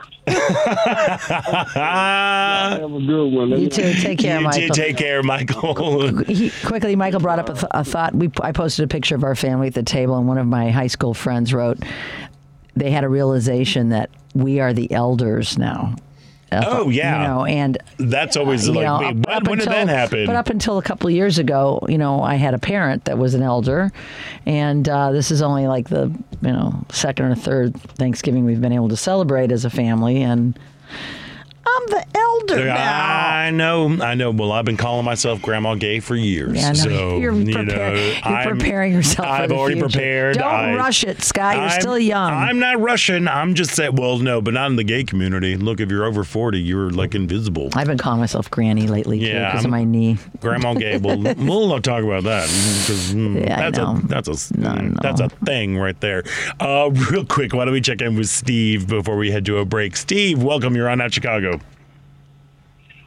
Ah, have a good one. You too. Take care, you Michael. did take care, Michael. he, quickly, Michael brought up a, th- a thought. We I posted a picture of our family at the table, and one of my high school friends wrote, "They had a realization that we are the elders now." Uh, Oh, yeah. you know, and That's always you like, know, up- when, up when did that happen? But up until a couple of years ago, you know, I had a parent that was an elder, and uh, this is only like the you know second or third Thanksgiving we've been able to celebrate as a family, and I'm the elder now. I know, I know. Well, I've been calling myself Grandma Gay for years. Yeah, know. So you're, you know, you're I'm- preparing yourself. I've already future. prepared. Don't I- rush it, Scott. You're I'm- still young. I'm not rushing. I'm just saying. Well, no, but not in the gay community. Look, if you're over forty, you're like invisible. I've been calling myself Granny lately too Yeah, because of my knee. Grandma Gay. Well, we'll not talk about that because Yeah, I that's a that's a No, no. that's a thing right there. Uh, real quick, why don't we check in with Steve before we head to a break? Steve, welcome. You're on at Chicago.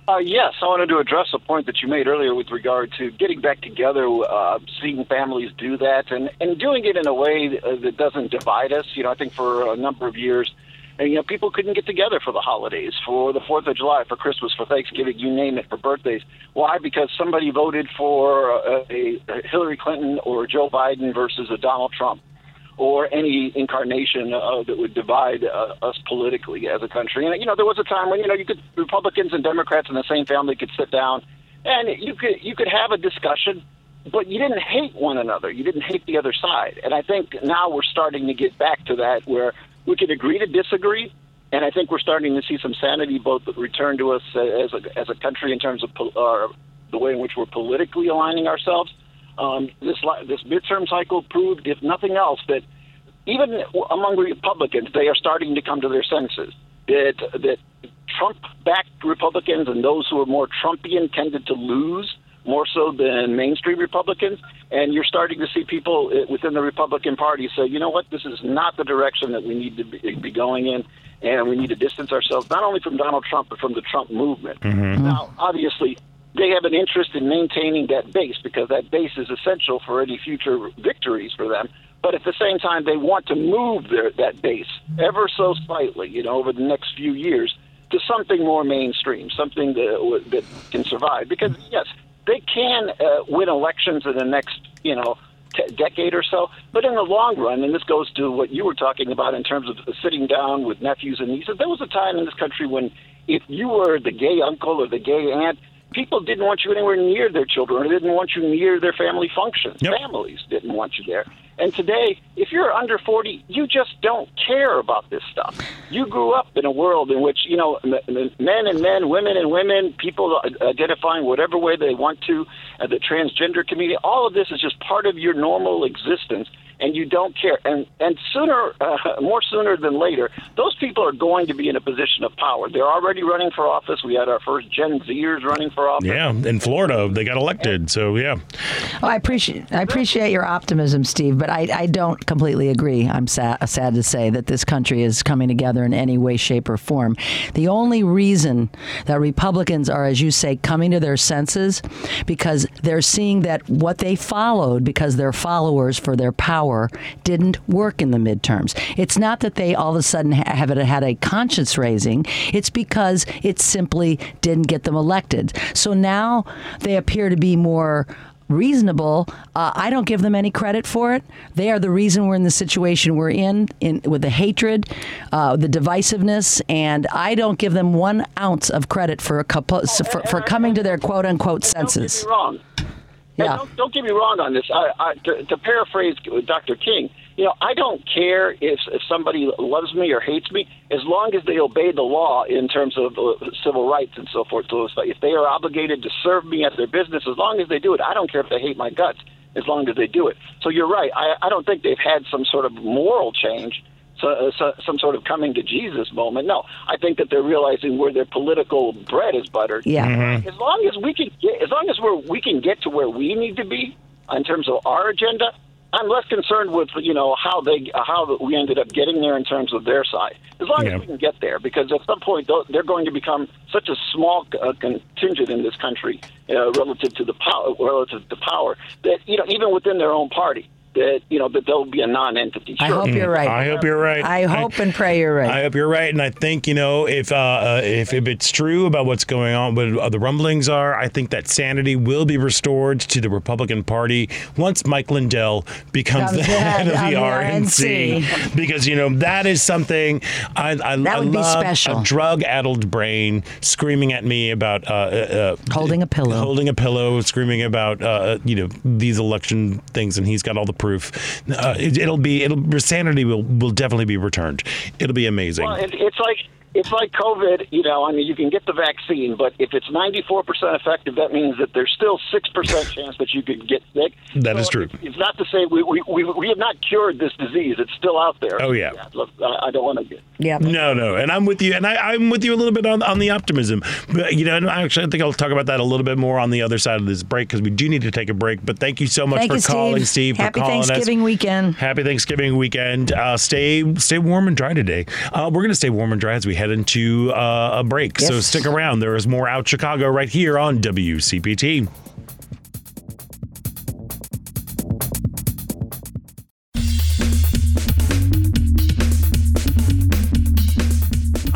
Uh, yes, I wanted to address a point that you made earlier with regard to getting back together, uh, seeing families do that, and, and doing it in a way that, doesn't divide us. You know, I think for a number of years, and, you know, people couldn't get together for the holidays, for the Fourth of July, for Christmas, for Thanksgiving, you name it, for birthdays. Why? Because somebody voted for a, a Hillary Clinton or Joe Biden versus a Donald Trump or any incarnation uh, that would divide uh, us politically as a country. And you know, there was a time when you know you could Republicans and Democrats in the same family could sit down, and you could you could have a discussion, but you didn't hate one another. You didn't hate the other side. And I think now we're starting to get back to that where we can agree to disagree. And I think we're starting to see some sanity both return to us as a, as a country in terms of pol- uh, the way in which we're politically aligning ourselves. Um, this this midterm cycle proved, if nothing else, that even among Republicans, they are starting to come to their senses. That that Trump-backed Republicans and those who are more Trumpian tended to lose more so than mainstream Republicans. And you're starting to see people uh, within the Republican Party say, you know what, this is not the direction that we need to be, be going in, and we need to distance ourselves not only from Donald Trump but from the Trump movement. Now, obviously, they have an interest in maintaining that base because that base is essential for any future victories for them. But at the same time, they want to move their, that base ever so slightly, you know, over the next few years to something more mainstream, something that, that can survive. Because yes, they can uh, win elections in the next, you know, t- decade or so. But in the long run, and this goes to what you were talking about in terms of sitting down with nephews and nieces, there was a time in this country when if you were the gay uncle or the gay aunt, people didn't want you anywhere near their children or didn't want you near their family functions. Yep. Families didn't want you there. And today, if you're under 40, you just don't care about this stuff. You grew up in a world in which, you know, men and men, women and women, people identifying whatever way they want to, uh, the transgender community, all of this is just part of your normal existence. And you don't care, and and sooner, uh, more sooner than later, those people are going to be in a position of power. They're already running for office. We had our first Gen Zers running for office. Yeah, in Florida, they got elected. So yeah, Oh, I appreciate I appreciate your optimism, Steve, but I, I don't completely agree. I'm sad, sad to say that this country is coming together in any way, shape, or form. The only reason that Republicans are, as you say, coming to their senses because they're seeing that what they followed because they're followers for their power didn't work in the midterms. It's not that they all of a sudden have had a conscience raising. It's because it simply didn't get them elected. So now they appear to be more reasonable. Uh, I don't give them any credit for it. They are the reason we're in the situation we're in, in with the hatred, uh, the divisiveness, and I don't give them one ounce of credit for a couple, for, for coming to their quote unquote senses. Don't get me wrong. Yeah. Don't, don't get me wrong on this. I, I, to, to paraphrase Dr. King, you know, I don't care if, if somebody loves me or hates me, as long as they obey the law in terms of uh, civil rights and so forth. So if- if they are obligated to serve me at their business, as long as they do it, I don't care if they hate my guts, as long as they do it. So you're right. I, I don't think they've had some sort of moral change. So, uh, so, some sort of coming to Jesus moment. No, I think that they're realizing where their political bread is buttered. Yeah. As long as we can get, as long as we're we can get to where we need to be in terms of our agenda, I'm less concerned with you know how they how we ended up getting there in terms of their side. As long Yeah. as we can get there, because at some point they'll- they're going to become such a small uh, contingent in this country uh, relative to the power relative to power that you know even within their own party that you know that they'll be a non-entity. I Sure. hope you're right. I hope you're right. I hope and pray you're right. I hope you're right, and I think you know if uh, uh, if if it's true about what's going on, what uh, the rumblings are, I think that sanity will be restored to the Republican Party once Mike Lindell becomes Becomes the the head of head the of the RNC, because you know that is something I I, That I would be special. a drug-addled brain screaming at me about uh, uh, uh, Holding a pillow. holding a pillow, screaming about uh, you know these election things, and he's got all the proof. Uh, it, it'll be it'll sanity will will definitely be returned. It'll be amazing. Well, it, it's like it's like COVID. You know, I mean, you can get the vaccine, but if it's 94 percent effective, that means that there's still six percent chance that you could get sick. That so is true. It's, it's not to say we, we we we have not cured this disease. It's still out there. Oh, yeah. look, I, I don't want to get. Yeah. No, no, and I'm with you, and I, I'm with you a little bit on, on the optimism. But you know, and actually, I think I'll talk about that a little bit more on the other side of this break because we do need to take a break. But thank you so much Thank for you, calling, Steve. Steve. Happy for calling us. Thanksgiving weekend. Happy Thanksgiving weekend. Uh, stay stay warm and dry today. Uh, we're going to stay warm and dry as we head into uh, a break. So stick around. There is more out Chicago right here on WCPT.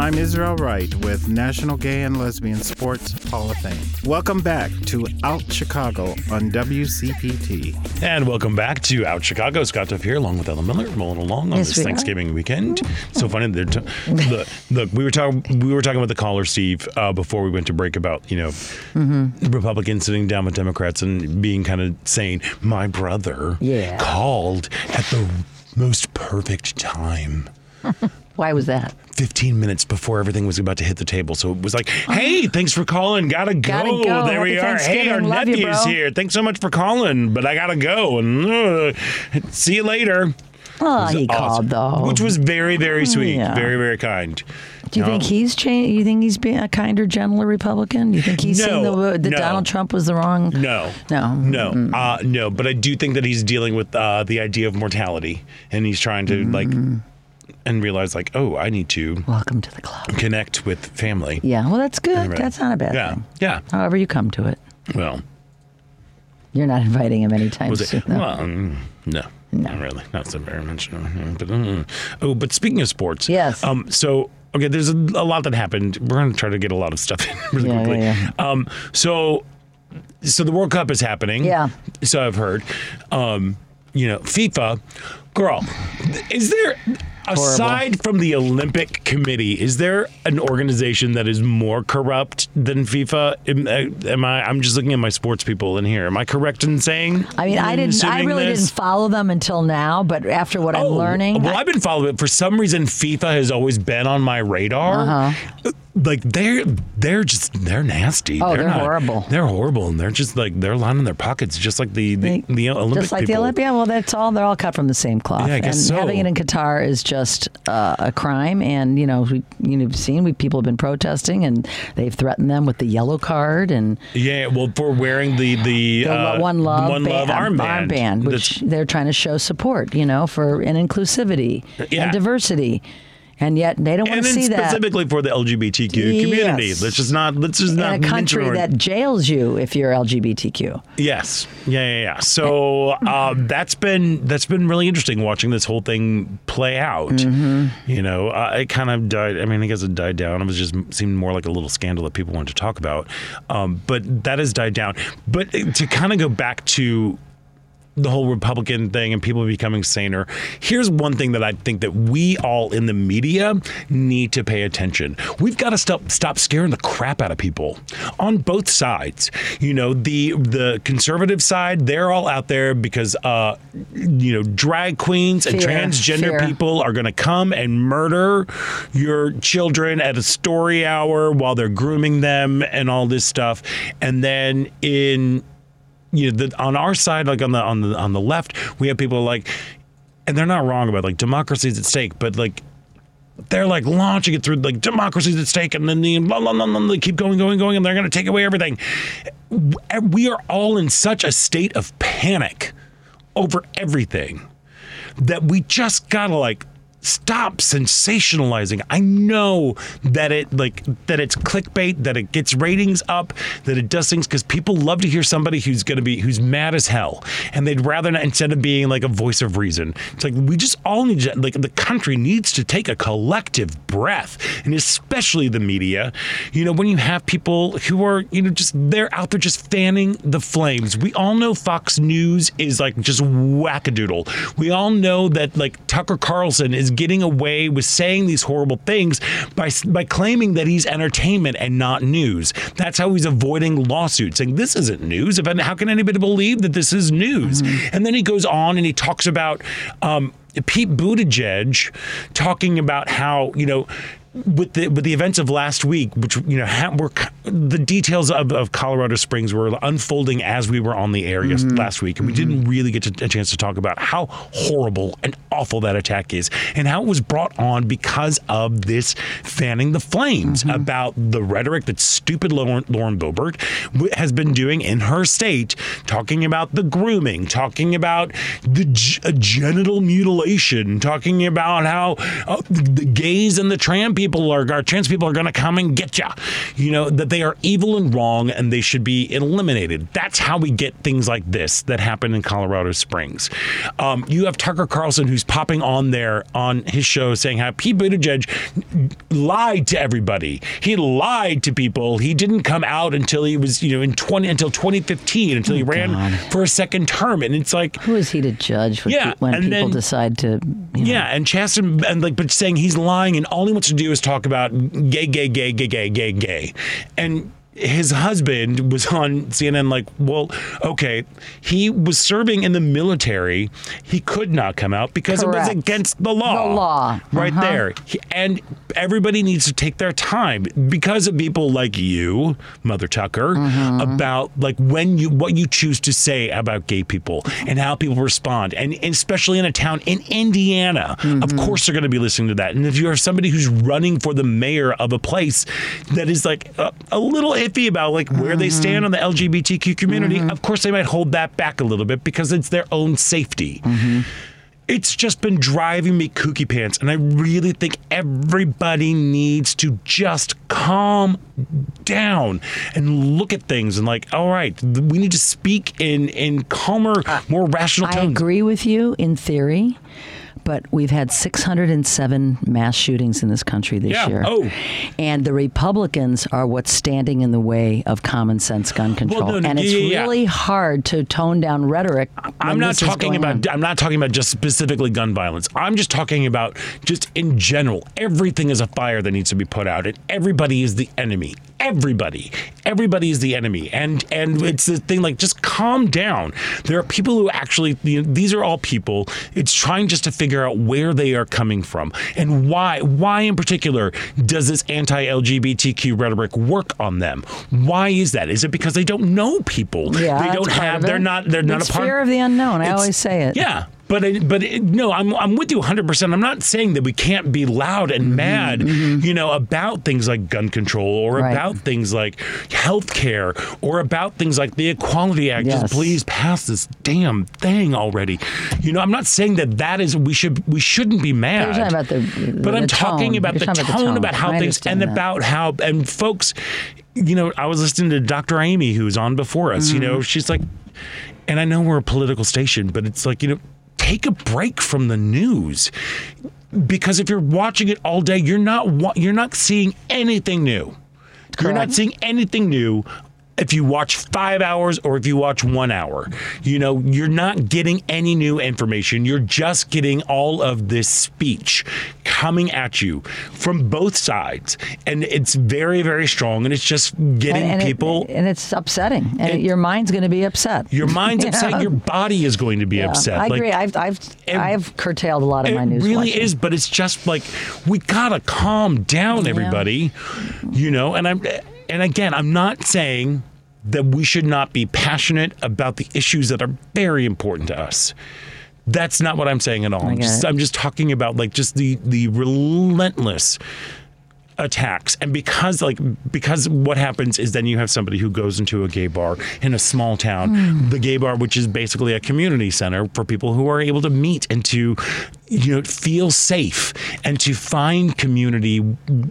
I'm Israel Wright with National Gay and Lesbian Sports Hall of Fame. Welcome back to Out Chicago on WCPT. And welcome back to Out Chicago. Scott Duff here, along with Ellen Miller, rolling along on Yes, this we are. Thanksgiving weekend. So funny. They're t- look, look, we were talking. We were talking with the caller Steve uh, before we went to break about you know Mm-hmm. Republicans sitting down with Democrats and being kind of saying, "My brother Yeah. called at the most perfect time." Why was that? 15 minutes before everything was about to hit the table. So it was like, hey, thanks for calling. Gotta go. Gotta go. There we are. Hey, our. Love nephew's bro. here. Thanks so much for calling, but I gotta go. And uh, see you later. Oh, he Awesome. called though. Which was very, very sweet. Yeah. Very, very kind. Do you think he's changed? You think he's being a kinder, gentler Republican? Do you think he's seen No, the, that no. Donald Trump was the wrong? No. No. No. Uh, no. But I do think that he's dealing with uh, the idea of mortality and he's trying to, like, and realize, like, oh, I need to Welcome to the club. connect with family. Yeah, well, that's good. Right. That's not a bad Yeah. thing. Yeah. However, you come to it. Well, You're not inviting him anytime soon. though. Well, mm, no, not really. Not so very much. no, no, But, mm. oh, but speaking of sports, Yes. Um, so okay, there's a, a lot that happened. We're going to try to get a lot of stuff in really Yeah, quickly. yeah, Um, so, so the World Cup is happening. Yeah. So I've heard. Um, you know, FIFA, girl, is there? Aside from the Olympic Committee, is there an organization that is more corrupt than FIFA? Am, uh, am I? I'm just looking at my sports people in here. Am I correct in saying? I mean, I didn't. I really this? didn't follow them until now. But after what I'm learning, Oh, Well, I- I've been following it. For some reason, FIFA has always been on my radar. Uh-huh. Like they're they're just they're nasty. Oh, they're horrible. They're horrible, and they're just like they're lining their pockets, just like the the, They- the Olympic just like people. the Olympia. Well, that's all. They're all cut from the same cloth. Yeah, I guess and so. having it in Qatar is just uh, a crime. And you know, we you've seen we people have been protesting, and they've threatened them with the yellow card and Yeah, well, for wearing the the, the uh, one love one love band, armband, which That's- they're trying to show support. You know, for and inclusivity Yeah. and diversity, and yet they don't want to see that. specifically for the LGBTQ community. Yes. Let's just not let's just not in a country that jails you if you're LGBTQ. Yes. Yeah, yeah, yeah. So uh, that's been that's been really interesting watching this whole thing play out. Mm-hmm. You know, uh, it kind of died. I mean, I guess it died down. It was just seemed more like a little scandal that people wanted to talk about. Um, but that has died down. But to kind of go back to the whole Republican thing and people becoming saner. Here's one thing that I think that we all in the media need to pay attention. We've got to stop stop scaring the crap out of people on both sides. You know, the the conservative side, they're all out there because uh you know, drag queens and transgender fear. people are going to come and murder your children at a story hour while they're grooming them and all this stuff. And then in you know, the, on our side, like on the on the on the left, we have people like, and they're not wrong about like democracy's at stake, but like they're like launching it through like democracy's at stake, and then the blah, blah, blah, blah, they keep going, going, going, and they're going to take away everything. We are all in such a state of panic over everything that we just gotta like stop sensationalizing. I know that it like that it's clickbait, that it gets ratings up, that it does things because people love to hear somebody who's gonna be who's mad as hell, and they'd rather not instead of being like a voice of reason. It's like we just all need to like the country needs to take a collective breath, and especially the media. You know when you have people who are you know just they're out there just fanning the flames. We all know Fox News is like just wackadoodle. We all know that like Tucker Carlson is getting away with saying these horrible things by by claiming that he's entertainment and not news. That's how he's avoiding lawsuits, saying this isn't news. How can anybody believe that this is news? And then he goes on and he talks about. Um, Pete Buttigieg talking about how you know with the with the events of last week, which you know ha- were the details of, of Colorado Springs were unfolding as we were on the air yes, mm-hmm. last week, and we didn't mm-hmm. really get to, a chance to talk about how horrible and awful that attack is, and how it was brought on because of this fanning the flames mm-hmm. about the rhetoric that stupid Lauren, Lauren Boebert has been doing in her state, talking about the grooming, talking about the g- genital mutilation, talking about how uh, the, the gays and the trans people are, are trans people are going to come and get you. You know that they are evil and wrong, and they should be eliminated. That's how we get things like this that happen in Colorado Springs. Um, you have Tucker Carlson who's popping on there on his show saying how Pete Buttigieg lied to everybody. He lied to people. He didn't come out until he was, you know, in 20 until 2015 until he ran God. for a second term, and it's like Who is he to judge when, Yeah, pe- when people then- decide to? You know, yeah, and Chasten and like, but saying he's lying, and all he wants to do is talk about gay, gay, gay, gay, gay, gay, gay, and his husband was on CNN like, well, okay, he was serving in the military. He could not come out because it was against the law. The law. Right Uh-huh. there. And everybody needs to take their time because of people like you, Mother Tucker, Mm-hmm. about like when you what you choose to say about gay people and how people respond. And, and especially in a town in Indiana, Mm-hmm. of course they're going to be listening to that. And if you are somebody who's running for the mayor of a place that is like a, a little iffy about like where they Mm-hmm. stand on the LGBTQ community, of course they might hold that back a little bit because it's their own safety. Mm-hmm. It's just been driving me kooky pants, and I really think everybody needs to just calm down and look at things and like, all right, we need to speak in in calmer, more rational I tones. agree with you in theory, but we've had 607 mass shootings in this country this Yeah. year. Oh. And the Republicans are what's standing in the way of common sense gun control. no, no, and it's yeah. really hard to tone down rhetoric. I'm not talking about on. I'm not talking about just specifically gun violence. I'm just talking about just in general. Everything is a fire that needs to be put out and everybody is the enemy. Everybody. Everybody is the enemy. And and it's the thing like just calm down. There are people who actually you know, these are all people. It's trying just to figure out where they are coming from and why why in particular does this anti-LGBTQ rhetoric work on them? Why is that? Is it because they don't know people? Yeah, they don't have they're not they're not a part fear of the unknown. I always say it. Yeah. But it, but it, no, I'm I'm with you 100. percent I'm not saying that we can't be loud Mm-hmm, and mad, you know, about things like gun control or Right. about things like health care or about things like the Equality Act. Yes. Just please pass this damn thing already. You know, I'm not saying that that is we should we shouldn't be mad. About the- but the I'm talking about the talking tone, about the tone. about how I things and that. about how and folks. You know, I was listening to Dr. Amy, who's on before us. You Mm-hmm. know, she's like, and I know we're a political station, but it's like, you know, take a break from the news. Because if you're watching it all day, you're not wa- you're not seeing anything new. You're not seeing anything new if you watch five hours or if you watch one hour. You know, you're not getting any new information. You're just getting all of this speech coming at you from both sides. And it's very, very strong. And it's just getting and, and it- people. and it's upsetting. And It- your mind's going to be upset. your mind's You upset. know? Your body is going to be Yeah, upset. I Like, agree. I've I've it- I've curtailed a lot of my news. It really watching. is, but it's just like we gotta calm down, everybody. You know, and I'm and again, I'm not saying that we should not be passionate about the issues that are very important to us. That's not what I'm saying at all. I'm just. I'm just talking about like just the the relentless attacks and because like because what happens is then you have somebody who goes into a gay bar in a small town Hmm. the gay bar which is basically a community center for people who are able to meet and to you know feel safe and to find community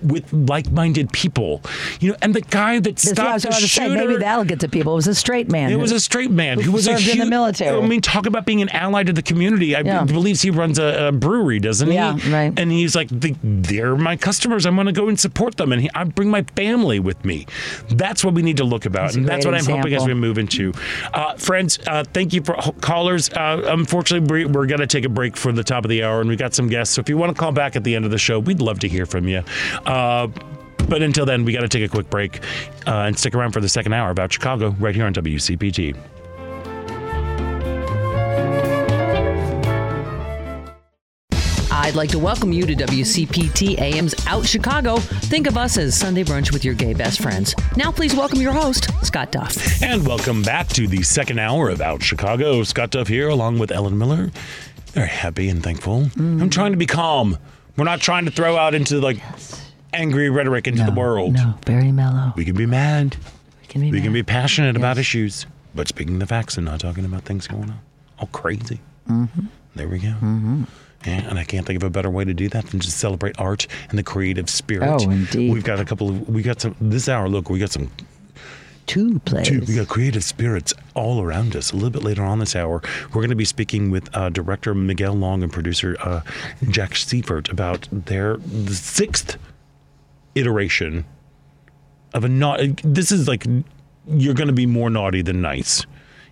with like-minded people you know and the guy that stopped the to say. shooter Maybe that'll get to people. It was a straight man. it who- was a straight man who was a served in the huge- military. I mean, talk about being an ally to the community. I Yeah. believes he runs a, a brewery, doesn't he? Yeah, right. And he's like, they're my customers. I'm going to go and support them, and I bring my family with me. That's what we need to look about, That's and that's what great I'm hoping as we move into. Uh, friends, uh, thank you for callers. Uh, unfortunately, we're, we're going to take a break for the top of the hour, and we got some guests. So if you want to call back at the end of the show, we'd love to hear from you. Uh, but until then, we got to take a quick break uh, and stick around for the second hour about Chicago right here on WCPT. I'd like to welcome you to WCPT AM's Out Chicago. Think of us as Sunday brunch with your gay best friends. Now, please welcome your host, Scott Duff. And welcome back to the second hour of Out Chicago. Scott Duff here, along with Ellen Miller. Very happy and thankful. Mm. I'm trying to be calm. We're not trying to throw out into like angry rhetoric into the world. No, very mellow. We can be mad. We can be, We can be mad. passionate about issues, but speaking the facts and not talking about things going on. All crazy. Mm-hmm. There we go. Yeah, and I can't think of a better way to do that than just celebrate art and the creative spirit. Oh, indeed. We've got a couple of, we got some, this hour, look, we got some two plays. Dude, we got creative spirits all around us. A little bit later on this hour, we're going to be speaking with uh, director Miguel Long and producer uh, Jack Seifert about their the sixth iteration of a not. This is like you're going to be more naughty than nice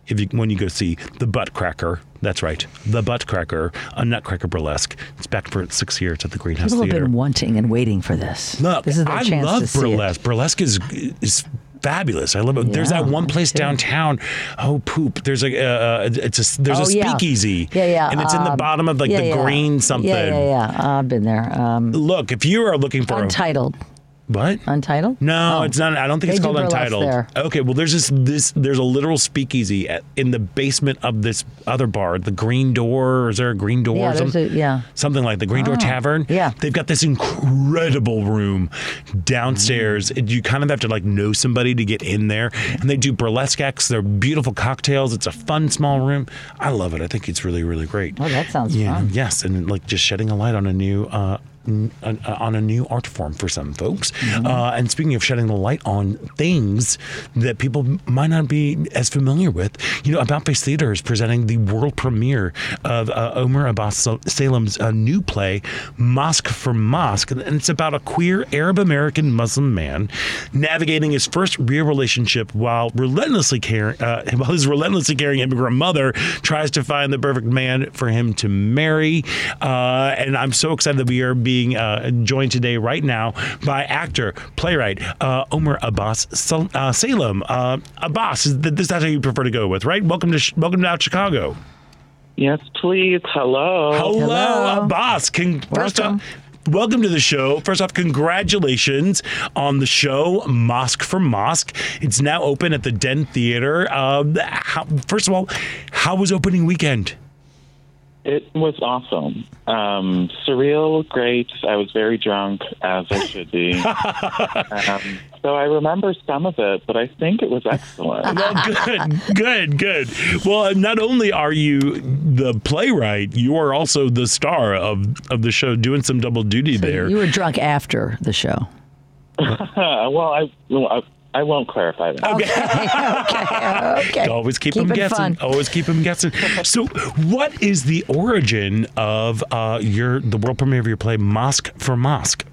if you when you go see the Butt Cracker. That's right, the Butt Cracker, a Nutcracker burlesque. It's back for six years at the Greenhouse Theater. People have been wanting and waiting for this. Look, this is their I chance love to see it. burlesque. Burlesque is is fabulous. I love it. there's that one place too. downtown. Oh poop! There's a uh, it's a there's Oh, a yeah. speakeasy. Yeah, yeah. and it's in the um, bottom of like yeah, the yeah. green something. Yeah, yeah, yeah. I've been there. Um, Look, if you are looking for Untitled. a what? Untitled? No, Oh. it's not. I don't think They it's called Untitled. there. Okay, well, there's this this there's a literal speakeasy at, in the basement of this other bar, the Green Door. Is there a Green Door? Yeah, something? a- yeah. something like the Green Door Oh, Tavern. yeah. they've got this incredible room downstairs. Mm. You kind of have to like know somebody to get in there, and they do burlesque acts. They're beautiful cocktails. It's a fun small room. I love it. I think it's really really great. Oh, that sounds yeah, fun. yes, and like just shedding a light on a new. Uh, on a new art form for some folks. Mm-hmm. Uh, and speaking of shedding the light on things that people might not be as familiar with, you know, About Face Theater is presenting the world premiere of uh, Omer Abbas Salem's uh, new play, Mosque for Mosque. And it's about a queer Arab American Muslim man navigating his first real relationship while relentlessly caring, uh, while his relentlessly caring immigrant mother tries to find the perfect man for him to marry. Uh, and I'm so excited that we are being uh, joined today, right now, by actor, playwright uh, Omer Abbas Sal- uh, Salem. Uh, Abbas, is th- this that's how you prefer to go with, right? Welcome to sh- welcome to Out Chicago. Yes, please. Hello. Hello, Hello. Abbas. Can, first Welcome. off, welcome to the show. First off, congratulations on the show Mosque for Mosque. It's now open at the Den Theater. Um, how, first of all, how was opening weekend? It was awesome. Um, surreal, great. I was very drunk, as I should be. um, so I remember some of it, but I think it was excellent. Well, good, good, good. Well, not only are you the playwright, you are also the star of, of the show, doing some double duty there. You were drunk after the show. well, I, well, I, I won't clarify that. okay, okay. okay. Always keep, Keep them guessing. fun. Always keep them guessing. So, what is the origin of uh, your the world premiere of your play Mosque for Mosque?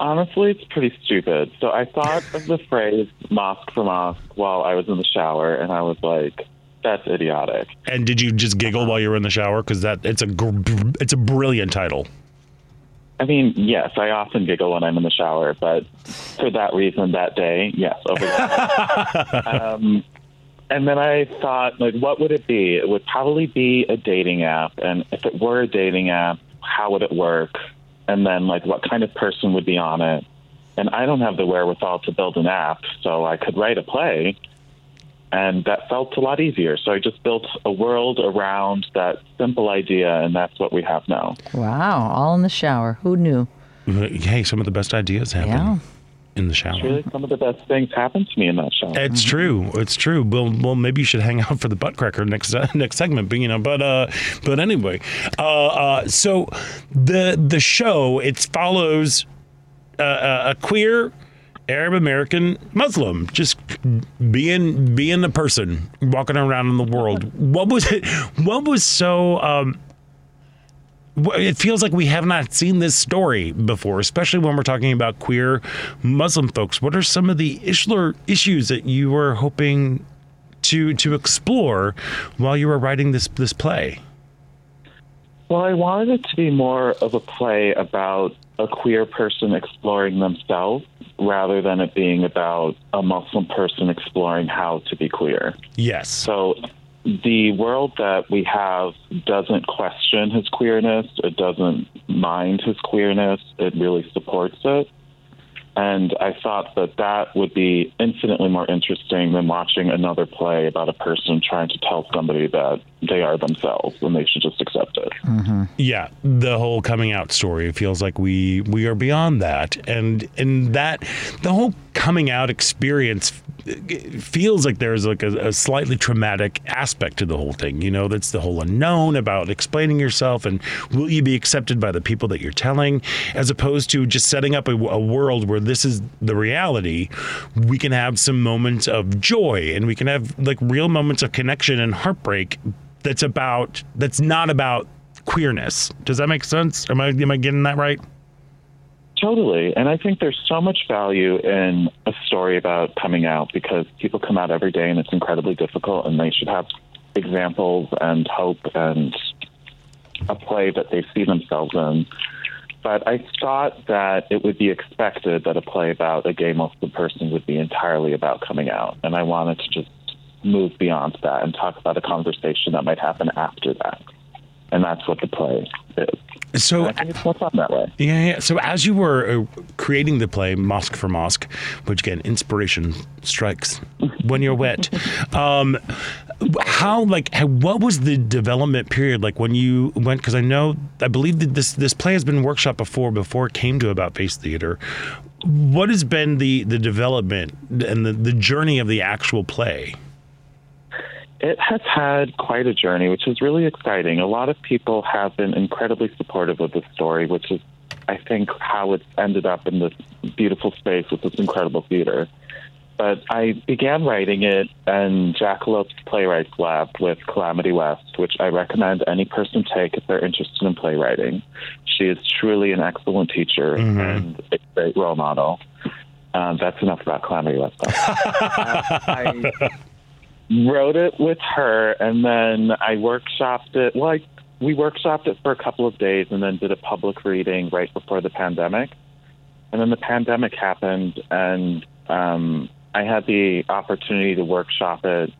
Honestly, it's pretty stupid. So I thought of the phrase mosque for mosque while I was in the shower, and I was like, that's idiotic. And did you just giggle while you were in the shower? Because that it's a gr- it's a brilliant title. I mean, yes, I often giggle when I'm in the shower, but for that reason, that day, yes, over there. um, and then I thought, like, what would it be? It would probably be a dating app. And if it were a dating app, how would it work? And then, like, what kind of person would be on it? And I don't have the wherewithal to build an app, so I could write a play. And that felt a lot easier. So I just built a world around that simple idea, and that's what we have now. Wow, all in the shower. Who knew? Hey, some of the best ideas happen Yeah. in the shower. Really, some of the best things happen to me in that shower. It's true. It's true. Well, well, maybe you should hang out for the butt cracker next next segment. But you know, but uh, but anyway, uh, uh, so the the show it follows uh, a, a queer Arab American Muslim just being being a person walking around in the world. What was it? What was so? Um, it feels like we have not seen this story before, especially when we're talking about queer Muslim folks. What are some of the Ishler issues that you were hoping to to explore while you were writing this this play? Well, I wanted it to be more of a play about a queer person exploring themselves rather than it being about a Muslim person exploring how to be queer. Yes. So the world that we have doesn't question his queerness. It doesn't mind his queerness. It really supports it. And I thought that that would be infinitely more interesting than watching another play about a person trying to tell somebody that they are themselves and they should just accept it. Mm-hmm. Yeah, the whole coming out story feels like we we are beyond that, and and that the whole coming out experience feels like there's like a, a slightly traumatic aspect to the whole thing. You know, that's the whole unknown about explaining yourself and will you be accepted by the people that you're telling, as opposed to just setting up a, a world where this is the reality. We can have some moments of joy and we can have like real moments of connection and heartbreak. That's about that's not about queerness. Does that make sense? Am I am I getting that right? Totally. And I think there's so much value in a story about coming out because people come out every day and it's incredibly difficult and they should have examples and hope and a play that they see themselves in. But I thought that it would be expected that a play about a gay Muslim person would be entirely about coming out. And I wanted to just move beyond that and talk about a conversation that might happen after that. And that's what the play is. So I think it's more fun that way. Yeah, yeah. So as you were uh, creating the play Mosque for Mosque, which again, inspiration strikes when you're wet. Um, how like how, what was the development period like when you went? Because I know I believe that this this play has been workshop before before it came to About Face Theater. What has been the the development and the, the journey of the actual play? It has had quite a journey, which is really exciting. A lot of people have been incredibly supportive of the story, which is, I think, how it's ended up in this beautiful space with this incredible theater. But I began writing it in Jackalopes Playwrights Lab with Calamity West, which I recommend any person take if they're interested in playwriting. She is truly an excellent teacher and a great role model. Um, that's enough about Calamity West. Uh, I wrote it with her, and then I workshopped it. Well, I, we workshopped it for a couple of days, and then did a public reading right before the pandemic. And then the pandemic happened, and um, I had the opportunity to workshop it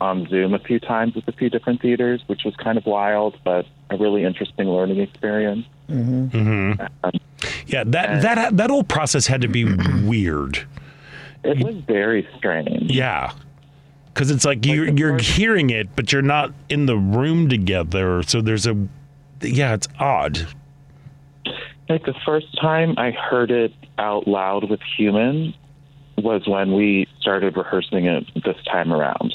on Zoom a few times with a few different theaters, which was kind of wild, but a really interesting learning experience. Um, Yeah, that that that whole process had to be weird. it was very strange. Yeah. Cuz it's like the you're first- hearing it but you're not in the room together. So there's a yeah, it's odd. Like the first time I heard it out loud with human was when we started rehearsing it this time around.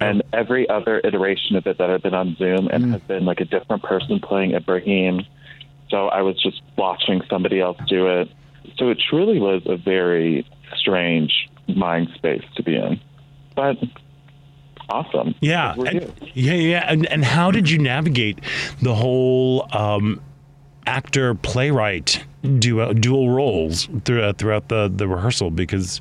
And oh. every other iteration of it that I've been on Zoom, it mm. has been like a different person playing Ibrahim. So I was just watching somebody else do it. So it truly was a very strange mind space to be in. But awesome. Yeah. And, yeah, yeah. And and how did you navigate the whole um actor playwright dual dual roles throughout uh, throughout the the rehearsal because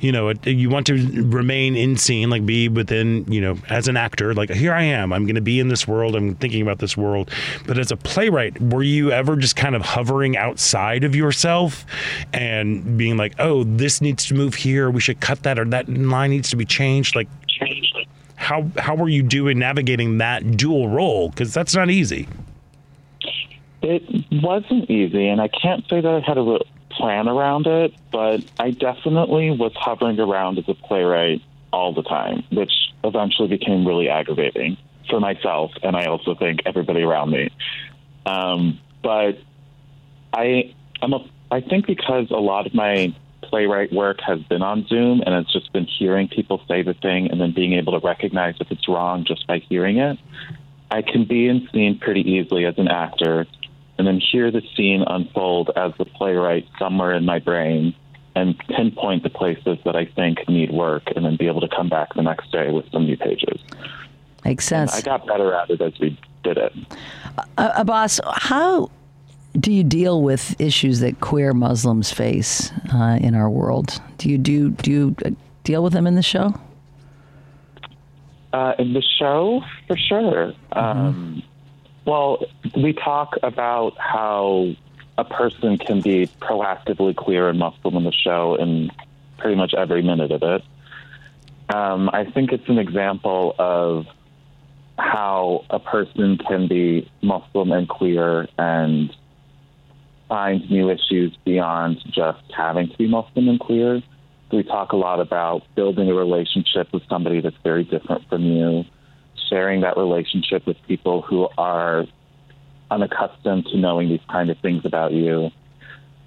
you know it, you want to remain in scene like be within you know as an actor like here I am. I'm going to be in this world. I'm thinking about this world. But as a playwright were you ever just kind of hovering outside of yourself and being like oh this needs to move here. We should cut that or that line needs to be changed. Like how how were you doing navigating that dual role? Because that's not easy It wasn't easy, and I can't say that I had a plan around it, but I definitely was hovering around as a playwright all the time, which eventually became really aggravating for myself, and I also think everybody around me. Um, but I, I'm a, I think because a lot of my playwright work has been on Zoom, and it's just been hearing people say the thing and then being able to recognize if it's wrong just by hearing it. I can be in scene pretty easily as an actor and then hear the scene unfold as the playwright somewhere in my brain and pinpoint the places that I think need work and then be able to come back the next day with some new pages. Makes sense. I got better at it as we did it. Uh, Abbas, how do you deal with issues that queer Muslims face uh, in our world? Do you do do you uh, deal with them in the show? Uh, in the show, for sure. Um, well, we talk about how a person can be proactively queer and Muslim in the show in pretty much every minute of it. Um, I think it's an example of how a person can be Muslim and queer and find new issues beyond just having to be Muslim and queer. We talk a lot about building a relationship with somebody that's very different from you, sharing that relationship with people who are unaccustomed to knowing these kind of things about you,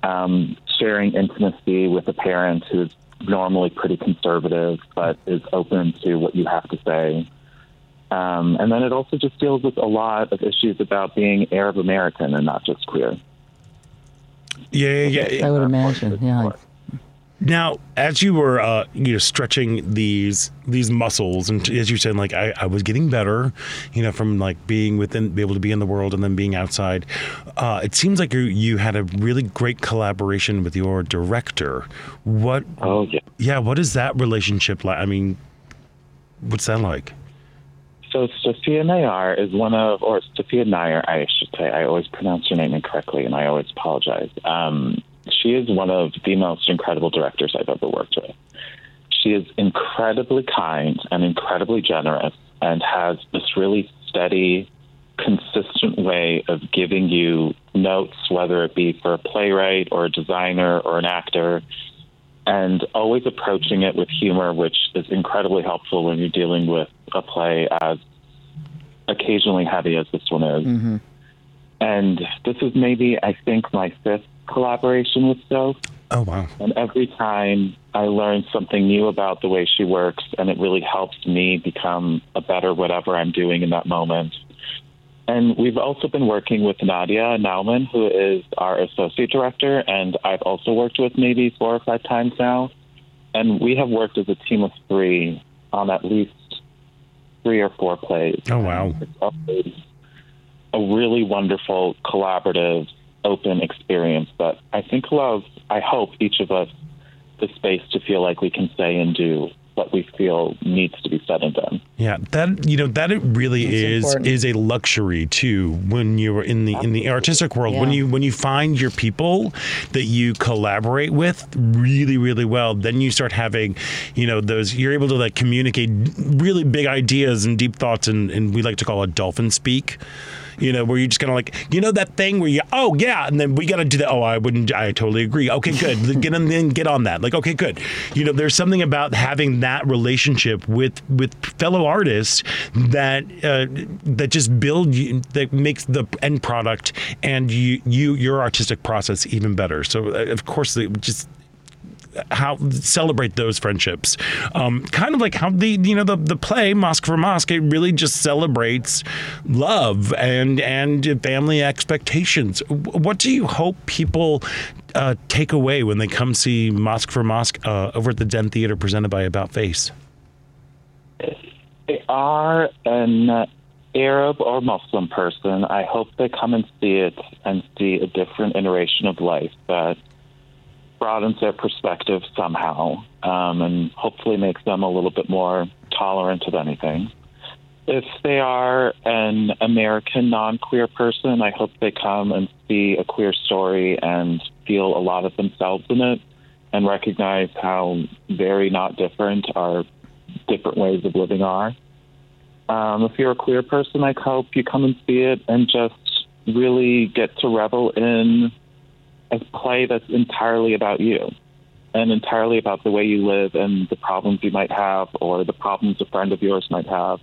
um, sharing intimacy with a parent who's normally pretty conservative but is open to what you have to say. Um, and then it also just deals with a lot of issues about being Arab American and not just queer. Yeah, yeah, yeah. I would imagine. Yeah. Now, as you were, uh, you know, stretching these these muscles, and as you said, like I, I was getting better, you know, from like being within, be able to be in the world, and then being outside. Uh, it seems like you you had a really great collaboration with your director. What? Oh yeah. Yeah. What is that relationship like? I mean, what's that like? So Sophiyaa Nayar is one of, or Sophiyaa Nayar, I should say. I always pronounce your name incorrectly, and I always apologize. Um, she is one of the most incredible directors I've ever worked with. She is incredibly kind and incredibly generous, and has this really steady, consistent way of giving you notes, whether it be for a playwright or a designer or an actor, and always approaching it with humor, which is incredibly helpful when you're dealing with a play as occasionally heavy as this one is. Mm-hmm. And this is maybe, I think, my fifth collaboration with Soph. Oh wow. And every time I learn something new about the way she works, and it really helps me become a better whatever I'm doing in that moment. And we've also been working with Nadia Nauman, who is our associate director, and I've also worked with maybe four or five times now. And we have worked as a team of three on at least three or four plays. Oh wow. It's always a really wonderful, collaborative, open experience that I think allows, I hope, each of us the space to feel like we can say and do what we feel needs to be said and done. Yeah, that you know that it really is important. is a luxury too when you're in the in the artistic world when you when you find your people that you collaborate with really really well then you start having you know those you're able to like communicate really big ideas and deep thoughts and, and we like to call it dolphin speak you know, where you just kind of like, you know, that thing where you, oh yeah, and then we got to do that. Oh, I wouldn't, I totally agree. Okay, good. Get on, then get on that. Like, okay, good. You know, there's something about having that relationship with with fellow artists that uh, that just build you, that makes the end product and you you your artistic process even better. So uh, of course, just how celebrate those friendships. Um, kind of like how the you know the the play Mosque for Mosque it really just celebrates love and and family expectations. What do you hope people uh, take away when they come see Mosque for Mosque uh, over at the Den Theater presented by About Face? they are an Arab or Muslim person, I hope they come and see it and see a different iteration of life that broadens their perspective somehow um, and hopefully makes them a little bit more tolerant of anything. If they are an American non queer person, I hope they come and see a queer story and feel a lot of themselves in it and recognize how very not different our different ways of living are. Um, if you're a queer person, I hope you come and see it and just really get to revel in a play that's entirely about you and entirely about the way you live and the problems you might have or the problems a friend of yours might have.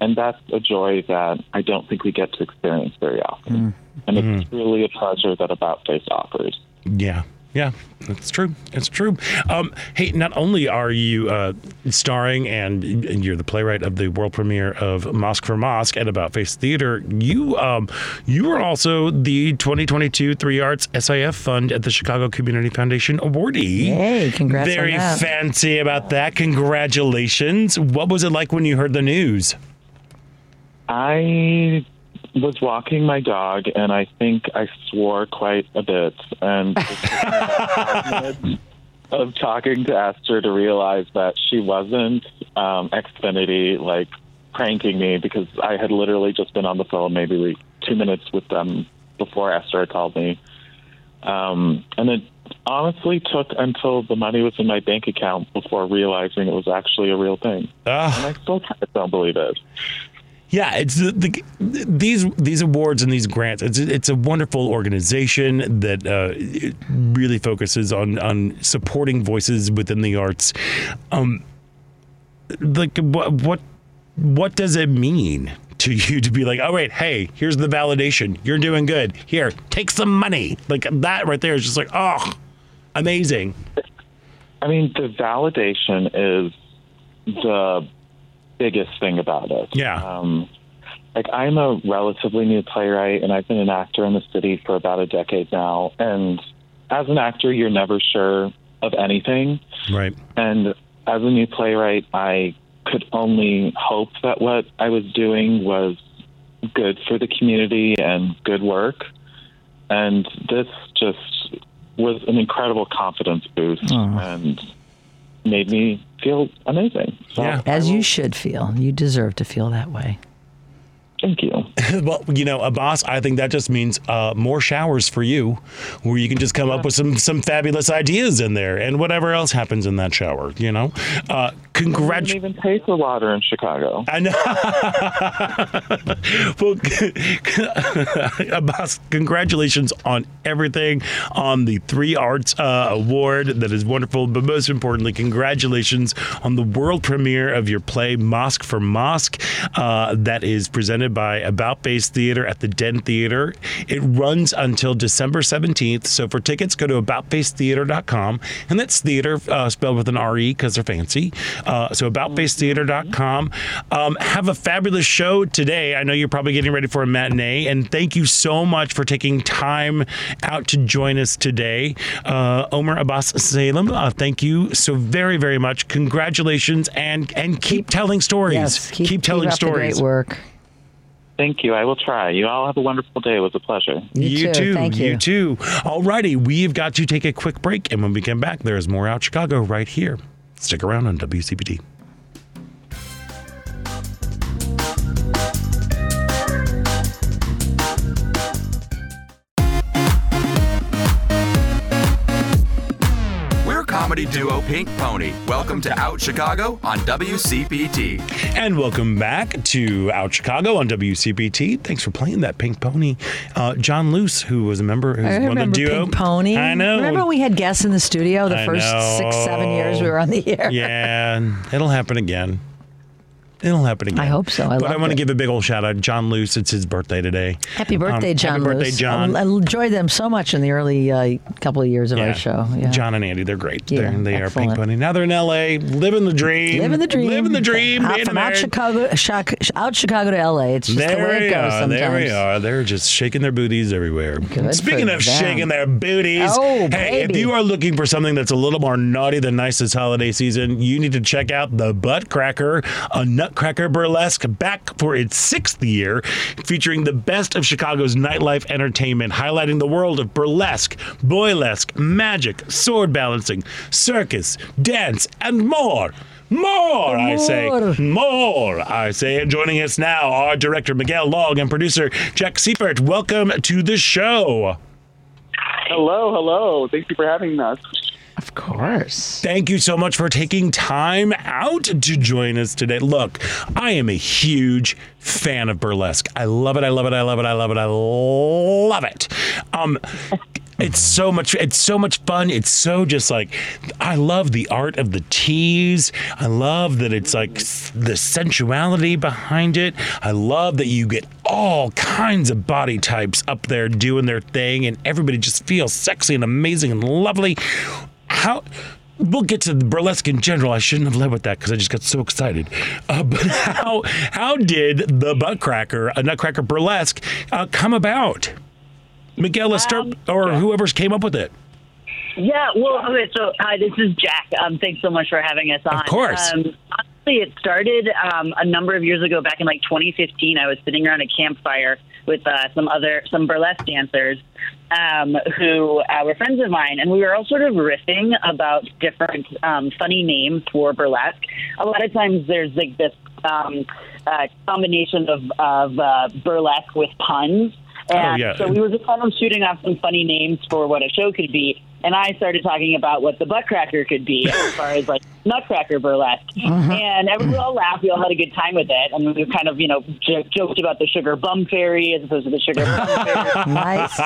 And that's a joy that I don't think we get to experience very often. Mm. And it's mm. really a pleasure that About Face offers. Yeah. Yeah, it's true. It's true. Um, hey, not only are you uh, starring and, and you're the playwright of the world premiere of Mosque for Mosque at About Face Theater, you um, you are also the 2022 Three Arts SIF Fund at the Chicago Community Foundation awardee. Hey, congrats on Very that. fancy about that. Congratulations. What was it like when you heard the news? I was walking my dog, and I think I swore quite a bit. And it took me about five minutes of talking to Esther to realize that she wasn't um, Xfinity like pranking me because I had literally just been on the phone maybe like two minutes with them before Esther called me. Um, and it honestly took until the money was in my bank account before realizing it was actually a real thing. Ah. And I still kind of don't believe it. Yeah, it's the, the these these awards and these grants. It's it's a wonderful organization that uh, really focuses on on supporting voices within the arts. Um, like what what what does it mean to you to be like, oh wait, hey, here's the validation. You're doing good. Here, take some money. Like that right there is just like, oh, amazing. I mean, the validation is the biggest thing about it. Yeah. Um, like I'm a relatively new playwright, and I've been an actor in the city for about a decade now. And as an actor, you're never sure of anything. Right. And as a new playwright, I could only hope that what I was doing was good for the community and good work. And this just was an incredible confidence boost and made me feel amazing. So Yeah. As you should feel. You deserve to feel that way. thank you. well, you know, a boss. I think that just means uh, more showers for you, where you can just come up with some some fabulous ideas in there, and whatever else happens in that shower. You know, uh, I didn't congratulations. even pay for water in Chicago. I know. well, Abbas, congratulations on everything, on the Three Arts uh, Award. That is wonderful. But most importantly, congratulations on the world premiere of your play, Mosque for Mosque, uh, that is presented by About Face Theater at the Den Theater. It runs until December 17th. So for tickets, go to aboutfacetheater.com. And that's theater uh, spelled with an R-E because they're fancy. Uh, so aboutfacetheater.com. Um, have a fabulous show today. I know you're probably getting ready for a matinee. And thank you so much for taking time out to join us today. Uh, Omer Abbas Salem, uh, thank you so very, very much. Congratulations and and keep, telling stories. Yes. Keep, telling up the stories. great work. Thank you. I will try. You all have a wonderful day. It was a pleasure. You too. Thank you. too. All righty. We've got to take a quick break. And when we come back, there's more out Chicago right here. Stick around on WCPT. Comedy duo Pink Pony. Welcome to Out Chicago on WCPT. And welcome back to Out Chicago on WCPT. Thanks for playing that Pink Pony. Uh, John Luce, who was a member, who's I one of remember the duo. Pink Pony. I know. Remember when we had guests in the studio the I first six, seven years we were on the air? Yeah, it'll happen again. It'll happen again. I hope so. I but I want to give a big old shout out. To John Luce, it's his birthday today. Happy birthday, Um, John. Happy birthday. John. I enjoyed them so much in the early uh, couple of years of our show. Yeah. John and Andy, they're great. Yeah, they're, they are. Pink Pony. Now they're in LA, living the dream. Living the dream. Living the dream. Out from out. Chicago, shock, out Chicago to LA. It's just there the way it goes are. sometimes. There we are. They're just shaking their booties everywhere. Good Speaking of them. shaking their booties, Oh, hey, if you are looking for something that's a little more naughty than nice this holiday season, you need to check out the Butt Cracker, a Nutcracker burlesque, back for its sixth year, featuring the best of Chicago's nightlife entertainment, highlighting the world of burlesque, boylesque, magic, sword balancing, circus, dance, and more. More, I say. More. More, I say. And joining us now, our director, Miguel Long, and producer, Jack Seifert. Welcome to the show. Hello, hello. Thank you for having us. Of course. Thank you so much for taking time out to join us today. Look, I am a huge fan of burlesque. I love it. I love it. I love it. I love it. I love it. Um, it's so much. It's so much fun. It's so just like I love the art of the tease. I love that it's like the sensuality behind it. I love that you get all kinds of body types up there doing their thing, and everybody just feels sexy and amazing and lovely. How? We'll get to the burlesque in general. I shouldn't have led with that because I just got so excited. Uh, but how how did the butt cracker, a nutcracker burlesque, uh, come about? Miguel, let's start, or whoever's came up with it. Yeah, well, okay, so hi, this is Jack. Um, thanks so much for having us on. Of course. Um, honestly, it started um, a number of years ago, back in like 2015. I was sitting around a campfire with uh, some other some burlesque dancers um, who uh, were friends of mine, and we were all sort of riffing about different um, funny names for burlesque. A lot of times, there's like this um, uh, combination of of uh, burlesque with puns. And yeah. so we were just kind of shooting off some funny names for what a show could be. And I started talking about what the buttcracker could be as far as like nutcracker burlesque. And everyone all laughed. We all had a good time with it, and we kind of you know j- joked about the sugar bum fairy as opposed to the sugar bum fairy. nice.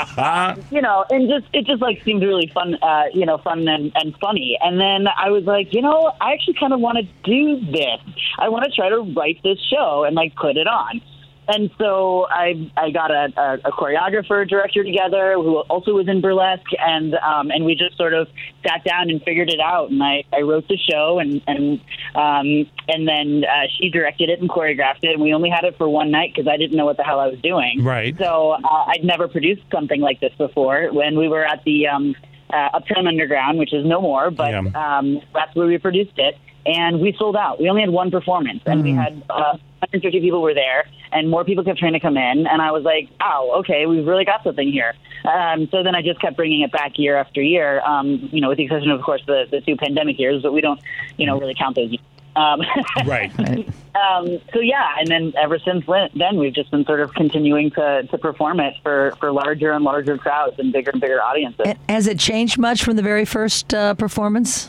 you know, and just it just like seemed really fun, uh, you know, fun and, and funny. And then I was like, you know, I actually kind of want to do this. I want to try to write this show and like put it on. And so I I got a, a, a choreographer director together who also was in burlesque, and um, and we just sort of sat down and figured it out. And I, I wrote the show, and and um, and then uh, she directed it and choreographed it. And we only had it for one night because I didn't know what the hell I was doing. Right. So uh, I'd never produced something like this before. When we were at the um, uh, Uptown Underground, which is no more, but um, that's where we produced it, and we sold out. We only had one performance, and we had uh, 150 people were there, and more people kept trying to come in. And I was like, "Oh, okay, we've really got something here." Um, so then I just kept bringing it back year after year. Um, you know, with the exception of, of course, the the two pandemic years, but we don't, you know, really count those. Years. Um, right. um, so yeah, and then ever since then, then we've just been sort of continuing to, to perform it for, for larger and larger crowds and bigger and bigger audiences. Has it changed much from the very first uh, performance?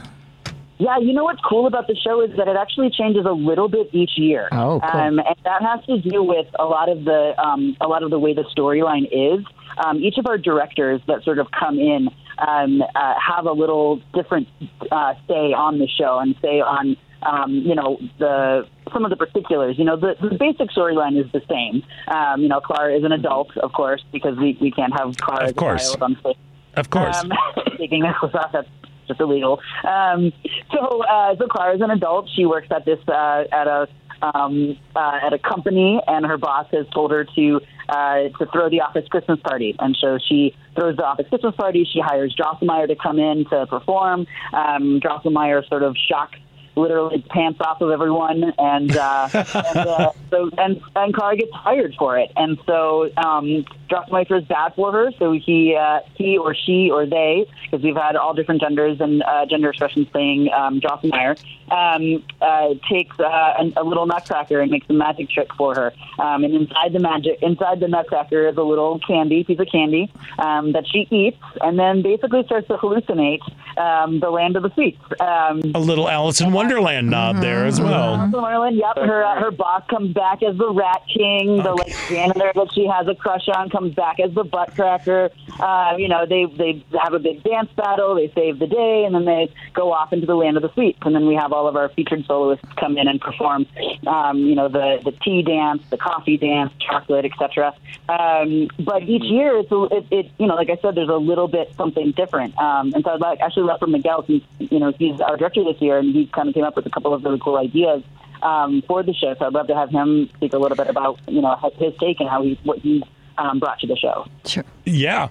Yeah, you know what's cool about the show is that it actually changes a little bit each year. Oh, cool. Um, and that has to do with a lot of the um, a lot of the way the storyline is. Um, each of our directors that sort of come in um, uh, have a little different uh, say on the show and say on um, you know the some of the particulars. You know the, the basic storyline is the same. Um, you know Clara is an adult, of course, because we, we can't have Clara as a course. child on stage. Of course. Um, taking that off, that's just illegal. Um, so, uh, so Clara's an adult. She works at this uh, at a um, uh, at a company, and her boss has told her to uh, to throw the office Christmas party. And so she throws the office Christmas party. She hires Drosselmeyer to come in to perform. Um, Drosselmeyer sort of shocks literally pants off of everyone, and uh, and, uh, so and and Clara gets hired for it, and so um, Drosselmeyer is bad for her, so he uh, he or she or they, because we've had all different genders and uh, gender expressions saying um, Drosselmeyer, um, uh, takes uh, a, a little nutcracker and makes a magic trick for her, um, and inside the magic inside the nutcracker is a little candy piece of candy um, that she eats, and then basically starts to hallucinate um, the land of the sweets. Um, A little Alice in Wonderland nod there as well. Alice Wonderland, yep. Her uh, her boss comes back as the Rat King. The like janitor that she has a crush on comes back as the butt cracker. Uh, you know, they they have a big dance battle. They save the day, and then they go off into the land of the sweets. And then we have all of our featured soloists come in and perform. Um, you know, the the tea dance, the coffee dance, chocolate, etc. Um, but each year, it's a, it, it you know, like I said, there's a little bit something different. Um, and so I'd like actually love for Miguel, since you know he's our director this year, and he's kind of came up with a couple of really cool ideas um, for the show. So I'd love to have him speak a little bit about you know his take and how he what he um, brought to the show. Sure. Yeah.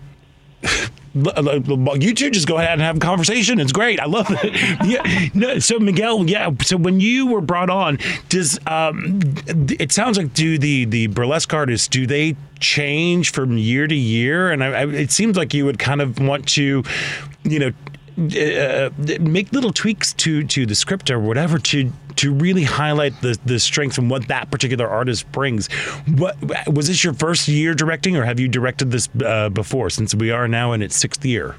You two just go ahead and have a conversation. It's great. I love it. Yeah. No, so Miguel, yeah. So when you were brought on, does um, it sounds like do the the burlesque artists do they change from year to year? And I, I, it seems like you would kind of want to, you know, uh, make little tweaks to to the script or whatever to to really highlight the the strength and what that particular artist brings. What was this your first year directing, or have you directed this uh, before? Since we are now in its sixth year.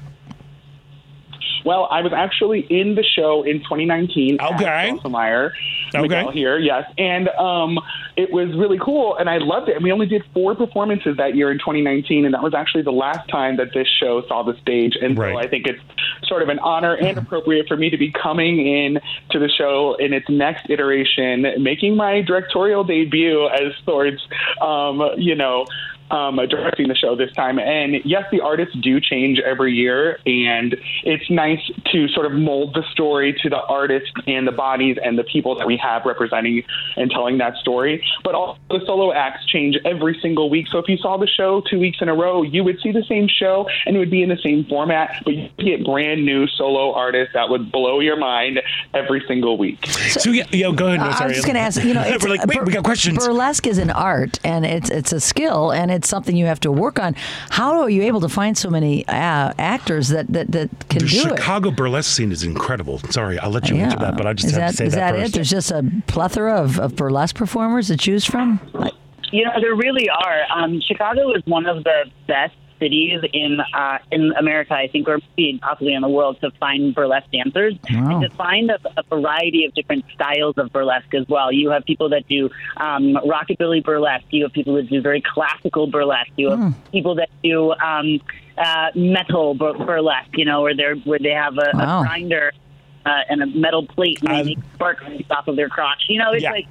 Well, I was actually in the show in 2019. Okay. Drosselmeyer. Okay. Miguel here, yes. And um, it was really cool, and I loved it. And we only did four performances that year in 2019, and that was actually the last time that this show saw the stage. And Right. so I think it's sort of an honor and appropriate for me to be coming in to the show in its next iteration, making my directorial debut as Swords, um, you know, um, directing the show this time. And yes, the artists do change every year, and it's nice to sort of mold the story to the artists and the bodies and the people that we have representing and telling that story. But also, the solo acts change every single week. So if you saw the show two weeks in a row, you would see the same show and it would be in the same format, but you get brand new solo artists that would blow your mind every single week. So yeah, yeah go ahead. No, I sorry. was just going to ask. You know, it's, we're like, wait, bur- we got questions. Burlesque is an art, and it's it's a skill, and it's something you have to work on. How are you able to find so many uh, actors that that, that can the do it? Chicago burlesque scene is incredible. Sorry, I'll let you answer that, but I just is have that, to say is that, that first. it? There's just a plethora of, of burlesque performers to choose from. Like, You know, there really are. Um, Chicago is one of the best cities in uh, in America, I think, or possibly in the world, to find burlesque dancers Wow. and to find a, a variety of different styles of burlesque as well. You have people that do um, rockabilly burlesque. You have people that do very classical burlesque. You have people that do um, uh, metal bur- burlesque. You know, where they're where they have a, Wow. a grinder. Uh, and a metal plate and they make sparks off of their crotch. You know, it's Yeah. like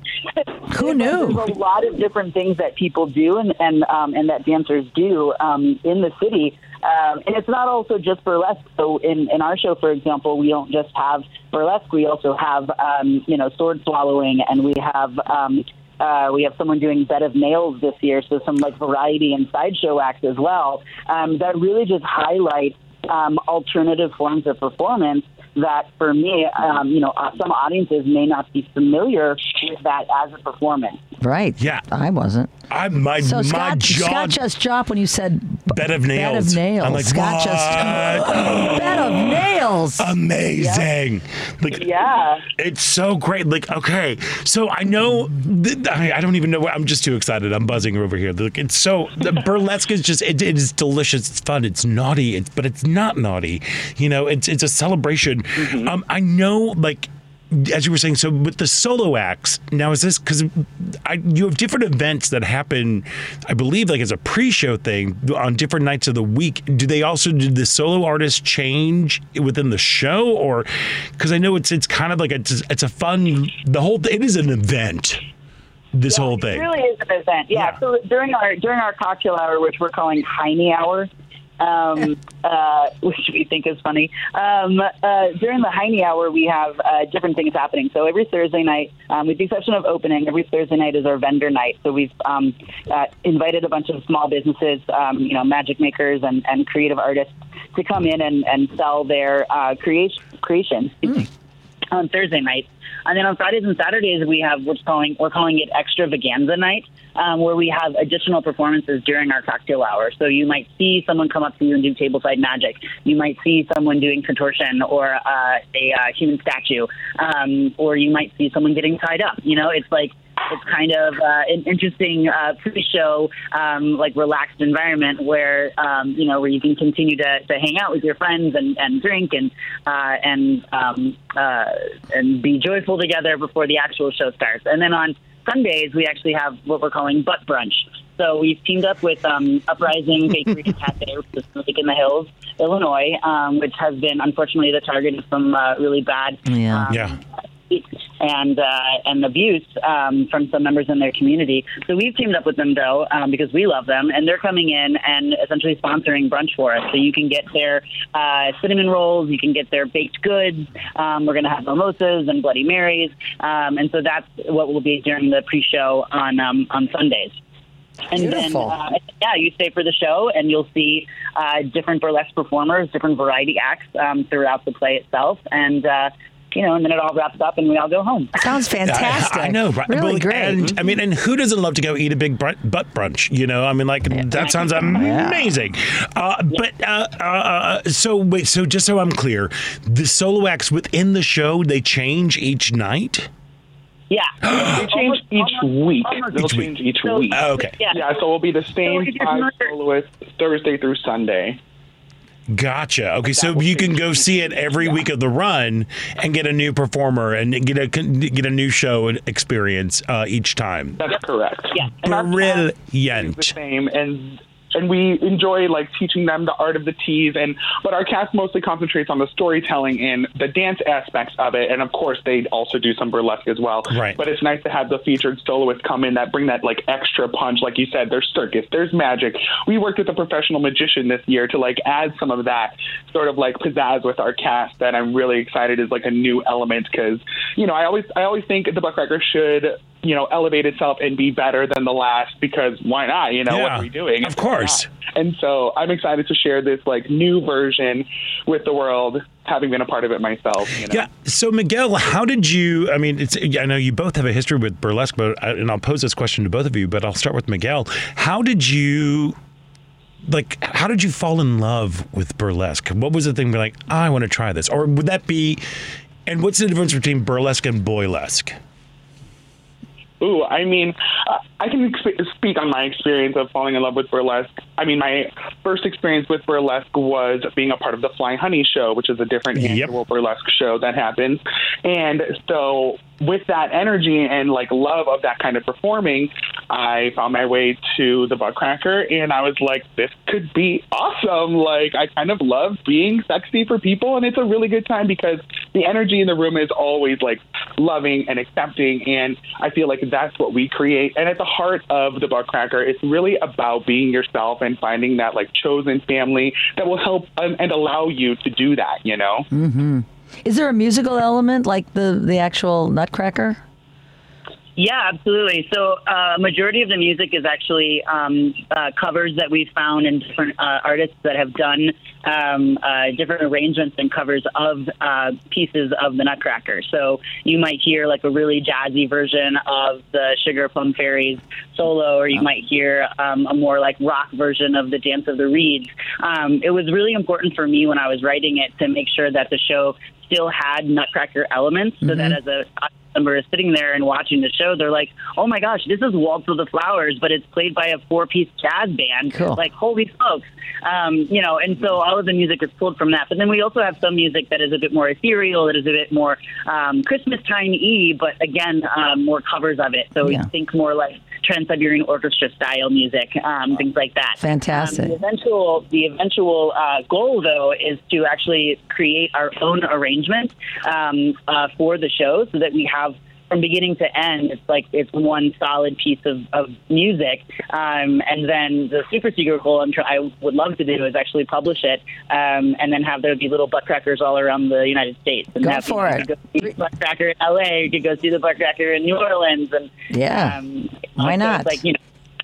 Who knew? There's a lot of different things that people do and and um, and that dancers do um, in the city. Um, and it's not also just burlesque. So in, in our show, for example, we don't just have burlesque. We also have um, you know sword swallowing, and we have um, uh, we have someone doing bed of nails this year. So some like variety and sideshow acts as well um, that really just highlight um, alternative forms of performance that for me, um, you know, uh, some audiences may not be familiar with that as a performance. Right. Yeah. I wasn't. I my So my Scott, jaw Scott just dropped when you said bed of nails. bed of nails. I'm like, Scott what? just bed of nails. Amazing. Like Yeah. It's so great. Like, okay, so I know, th- I I don't even know. What, I'm just too excited. I'm buzzing over here. Like, it's so the burlesque is just it, it is delicious. It's fun. It's naughty. It's but it's not naughty. You know, it's it's a celebration. Um, I know, like. As you were saying, so with the solo acts, now is this because you have different events that happen, I believe, like as a pre-show thing on different nights of the week. Do they also do the solo artists change within the show, or because I know it's it's kind of like it's it's a fun the whole it is an event. This whole thing. It really is an event. Yeah. Yeah. So during our during our cocktail hour, which we're calling Heine Hour, um, uh, which we think is funny. Um, uh, during the Heine Hour, we have uh, different things happening. So every Thursday night, um, with the exception of opening, every Thursday night is our vendor night. So we've um, uh, invited a bunch of small businesses, um, you know, magic makers and, and creative artists to come in and, and sell their uh, creation, creations on Thursday nights. And then on Fridays and Saturdays, we have what's calling we're calling it extravaganza night, um, where we have additional performances during our cocktail hour. So you might see someone come up to you and do tableside magic. You might see someone doing contortion or uh, a uh, human statue, um, or you might see someone getting tied up. You know, it's like it's kind of uh, an interesting uh, pre-show, um, like relaxed environment where um, you know where you can continue to, to hang out with your friends and, and drink and uh, and um, uh, and be joyful together before the actual show starts. And then on Sundays we actually have what we're calling butt brunch. So we've teamed up with um, Uprising Bakery and Cafe, which is Lake in the Hills, Illinois, um, which has been unfortunately the target of some uh, really bad Yeah. um, Yeah. And uh, and abuse um, from some members in their community. So we've teamed up with them though um, because we love them, and they're coming in and essentially sponsoring brunch for us. So you can get their uh, cinnamon rolls, you can get their baked goods. Um, we're going to have mimosas and Bloody Marys, um, and so that's what will be during the pre-show on um, on Sundays. And Beautiful. then, uh, yeah, you stay for the show, and you'll see uh, different burlesque performers, different variety acts um, throughout the play itself, and uh, you know, and then it all wraps up, and we all go home. Sounds fantastic. I, I know, right? Really Well, great. And I mean, and who doesn't love to go eat a big brun- butt brunch? You know, I mean, like that sounds amazing. Uh, but uh, uh, uh, so wait, so just so I'm clear, the solo acts within the show they change each night. Yeah. They change each week. They'll Each week. change each So- week. Oh, okay, Yeah. Yeah, so it'll be the same we just five soloists Thursday through Sunday. Gotcha. Okay, so you can go see it every week of the run and get a new performer and get a get a new show and experience uh, each time. That's correct. Yeah. And our cast the Brilliant. same and and we enjoy like teaching them the art of the tease and but our cast mostly concentrates on the storytelling and the dance aspects of it and of course they also do some burlesque as well. Right. but it's nice to have the featured soloists come in that bring that like extra punch. Like you said there's circus there's magic. We worked with a professional magician this year to like add some of that sort of like pizzazz with our cast that i'm really excited is like a new element because you know i always i always think the buttcracker should you know elevate itself and be better than the last because why not you know what are we doing of course. and so I'm excited to share this like new version with the world, having been a part of it myself. You know? Yeah. So Miguel, how did you? I mean, it's. I know you both have a history with burlesque, but I, and I'll pose this question to both of you. But I'll start with Miguel. How did you? Like, how did you fall in love with burlesque? What was the thing? Where like, I want to try this, or would that be? And what's the difference between burlesque and boylesque? Ooh, I mean, uh, I can speak on my experience of falling in love with burlesque. I mean, my first experience with burlesque was being a part of the Flying Honey show, which is a different annual burlesque show that happens. And so, with that energy and like love of that kind of performing, I found my way to the Buttcracker, and I was like, this could be awesome. Like, I kind of love being sexy for people, and it's a really good time because the energy in the room is always like loving and accepting, and I feel like that's what we create. And at the heart of the Buttcracker, it's really about being yourself and finding that like chosen family that will help and allow you to do that. You know. hmm Is there a musical element like the the actual Nutcracker? Yeah, absolutely. So, uh, majority of the music is actually um, uh, covers that we've found in different uh, artists that have done um, uh, different arrangements and covers of uh, pieces of the Nutcracker. So, you might hear like a really jazzy version of the Sugar Plum Fairies solo, or you might hear um, a more like rock version of the Dance of the Reeds. Um, it was really important for me when I was writing it to make sure that the show still had Nutcracker elements, so that as a member is sitting there and watching the show, they're like, "Oh my gosh, this is Waltz of the Flowers, but it's played by a four-piece jazz band." Cool. Like, holy smokes, um, you know! And so all of the music is pulled from that. But then we also have some music that is a bit more ethereal, that is a bit more um, Christmas time y, but again, um, more covers of it. So Yeah. we think more like Trans Siberian Orchestra style music, um, things like that. Fantastic. Um, the eventual, the eventual uh, goal, though, is to actually create our own arrangement um, uh, for the show, so that we have from beginning to end, it's like it's one solid piece of, of music. Um, and then the super secret goal I'm try- I would love to do is actually publish it, um, and then have there be little butt crackers all around the United States. And Go for it. go see the buttcracker in LA, you could go see the butt cracker in New Orleans, and Yeah. um, Why not? Like you know,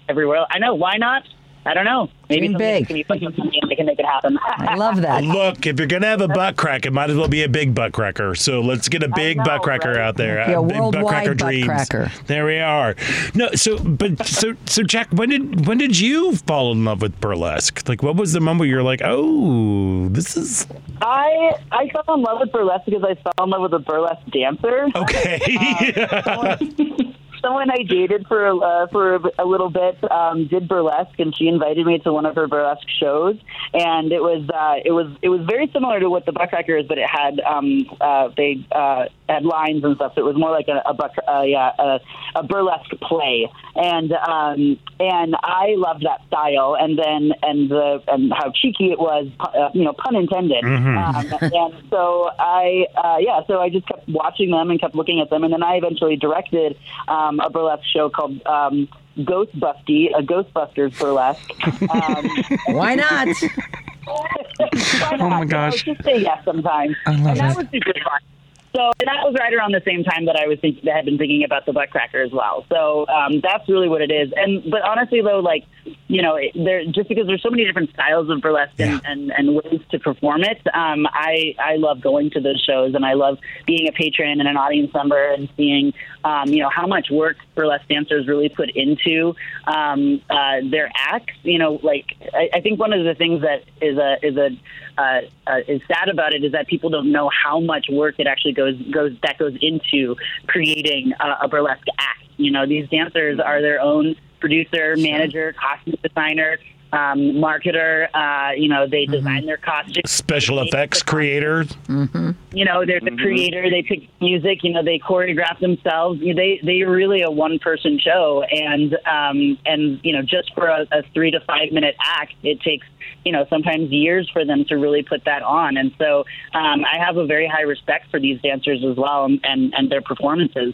everywhere. I know. Why not? I don't know. Maybe Dream big. Can be fucking funny and they can make it happen. I love that. Look, if you're gonna have a butt crack, it might as well be a big butt cracker. So let's get a big butt cracker out there. Yeah, a big worldwide butt cracker butt dreams. cracker. There we are. No, so but so so Jack, when did when did you fall in love with burlesque? Like, what was the moment where you're like, oh, this is I I fell in love with burlesque because I fell in love with a burlesque dancer. okay. Um, Someone I dated for uh, for a, a little bit um, did burlesque, and she invited me to one of her burlesque shows, and it was uh, it was it was very similar to what the Buttcracker is, but it had um, uh, they uh, had lines and stuff. So it was more like a a, buck, uh, yeah, a, a burlesque play, and um, and I loved that style, and then and the and how cheeky it was, uh, you know, pun intended. Um, and so I, uh, yeah, so I just kept watching them and kept looking at them, and then I eventually directed um, a burlesque show called um, Ghostbusty, a Ghostbusters burlesque. Um, Why not? why not? my gosh. So just say yes sometimes. I love and that it. was super fun. So that was right around the same time that I was thinking, that had been thinking about the Buttcracker as well. So um, that's really what it is. And but honestly though, like you know, it, there just because there's so many different styles of burlesque and, and, and ways to perform it, um, I I love going to those shows and I love being a patron and an audience member and seeing um, you know how much work burlesque dancers really put into um, uh, their acts. You know, like I, I think one of the things that is a is a uh, uh, is sad about it is that people don't know how much work it actually goes goes that goes into creating a burlesque act. You know, these dancers are their own producer, manager, costume designer, um, marketer. Uh, you know, they design their costumes. special effects creator. You know, they're the creator. They pick music. You know, they choreograph themselves. You know, they they are really a one person show, and um, and you know, just for a, a three to five minute act, it takes you know sometimes years for them to really put that on. And so, um, I have a very high respect for these dancers as well, and and, and their performances.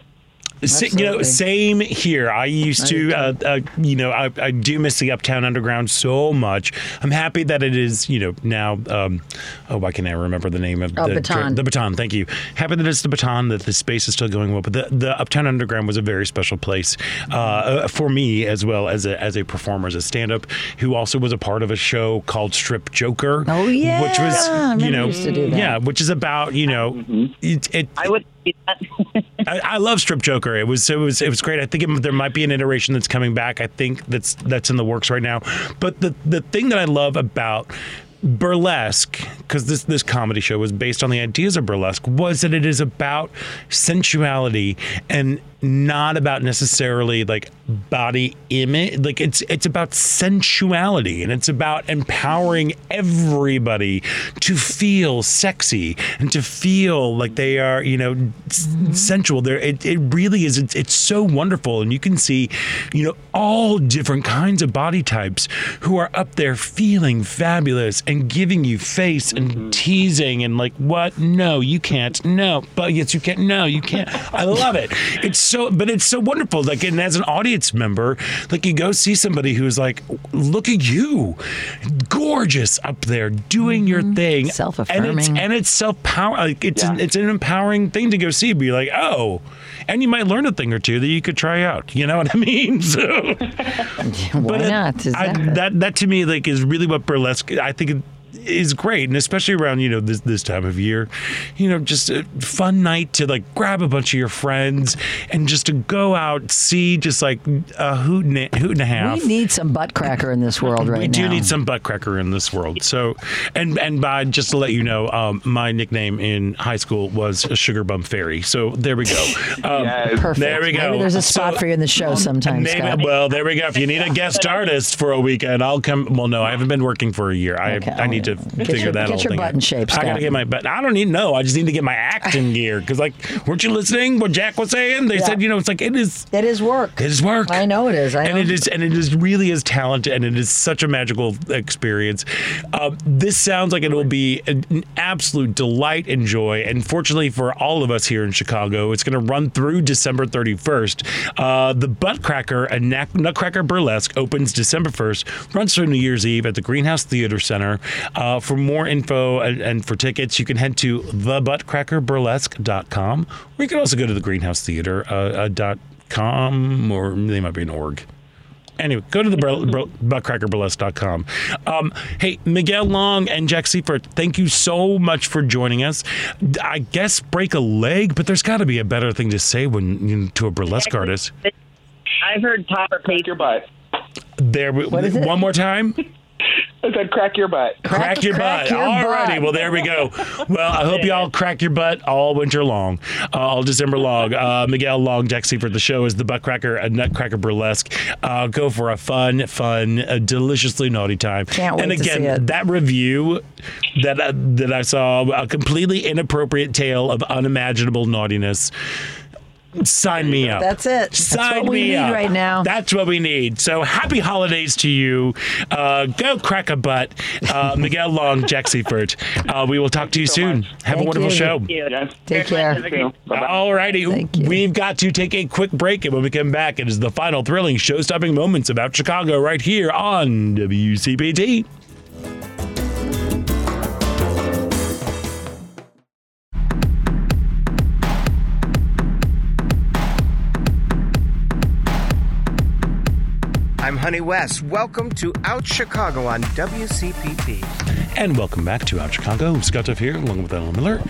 Sa- you know, same here. I used to, uh, uh, you know, I, I do miss the Uptown Underground so much. I'm happy that it is, you know, now. Um, oh, why can't I remember the name of Oh, the Baton. The Baton. Thank you. Happy that it's the Baton. That the space is still going well. But the, the Uptown Underground was a very special place uh, uh, for me as well as a as a performer, as a stand up, who also was a part of a show called Strip Joker. Oh, yeah. which was you know used to do that. yeah, which is about you know it. it I would. I, I love Strip Joker. It was it was it was great. I think it, there might be an iteration that's coming back. I think that's that's in the works right now. But the the thing that I love about burlesque because this this comedy show was based on the ideas of burlesque was that it is about sensuality and not about necessarily like body image like it's it's about sensuality and it's about empowering everybody to feel sexy and to feel like they are you know s- mm-hmm. sensual. There it, it really is it's, it's so wonderful and you can see you know all different kinds of body types who are up there feeling fabulous and giving you face and mm-hmm. teasing and like what? No you can't. No but yes you can't no you can't. I love it. It's so but it's so wonderful. Like and as an audience member like you go see somebody who's like look at you gorgeous up there doing your mm-hmm. thing. And it's and it's self-power like it's an, it's an empowering thing to go see be like oh and you might learn a thing or two that you could try out. You know what i mean? So Why it- not? I, that that to me like is really what burlesque I think is great, and especially around you know this this time of year, you know, just a fun night to like grab a bunch of your friends and just to go out see just like a hoot and a, hoot and a half. we need some butt cracker in this world right now. we now. do need some butt cracker in this world. So, and and by just to let you know, um, my nickname in high school was a sugar bum fairy. So there we go. Um, Perfect. There we go. Maybe there's a spot So- for you in the show sometime, Maybe, Scott. well, there we go. If you need a guest artist for a weekend, I'll come. Well, no, I haven't been working for a year. I I need to Get figure your- that get your thing butt out. in shape, I gotta get my butt. I don't need no. I just need to get my acting gear because, like, weren't you listening? What Jack was saying? They Yeah. said, you know, it's like it is. It is work. It is work. I know it is. I and know. it is, and it is really is talent, and it is such a magical experience. Uh, this sounds like it will be an an absolute delight and joy. And fortunately for all of us here in Chicago, it's going to run through December 31st. Uh, the Butt Cracker and Nutcracker Burlesque opens December 1st, runs through New Year's Eve at the Greenhouse Theater Center. Uh, for more info and, and for tickets, you can head to thebuttcrackerburlesque.com, or you can also go to the Greenhouse Theater uh, uh, dot com, or they might be an org. Anyway, go to the bur- bur- buttcrackerburlesque.com. Um, hey, Miguel Long and Jack Seifert, thank you so much for joining us. I guess break a leg, but there's got to be a better thing to say when you know, to a burlesque artist. I've heard top or Crack your butt. There, What is it? one more time. I said crack your butt. Crack, your crack butt. your Alrighty. butt. Well, there we go. Well, I hope y'all crack your butt all winter long, uh, all December long. Uh, Miguel Long, Jack Seifert. The show is the Butt Cracker, a Nutcracker Burlesque. Uh, go for a fun, fun, uh, deliciously naughty time. Can't and wait to again, see it. that review that uh, that I saw, a completely inappropriate tale of unimaginable naughtiness. Sign me up. That's it. That's Sign what we me need up. right now. That's what we need. So happy holidays to you. Uh, go crack a butt. Uh, Miguel Long, Jack Seifert. Uh, we will talk to you soon. Have a Thank wonderful you. show. Yes. Take care. All righty. Thank you. We've got to take a quick break. And when we come back, it is the final thrilling show stopping moments about Chicago right here on WCPT. I'm Honey West. Welcome to Out Chicago on WCPT. And welcome back to Out Chicago. Scott Duff here, along with Ellen Miller.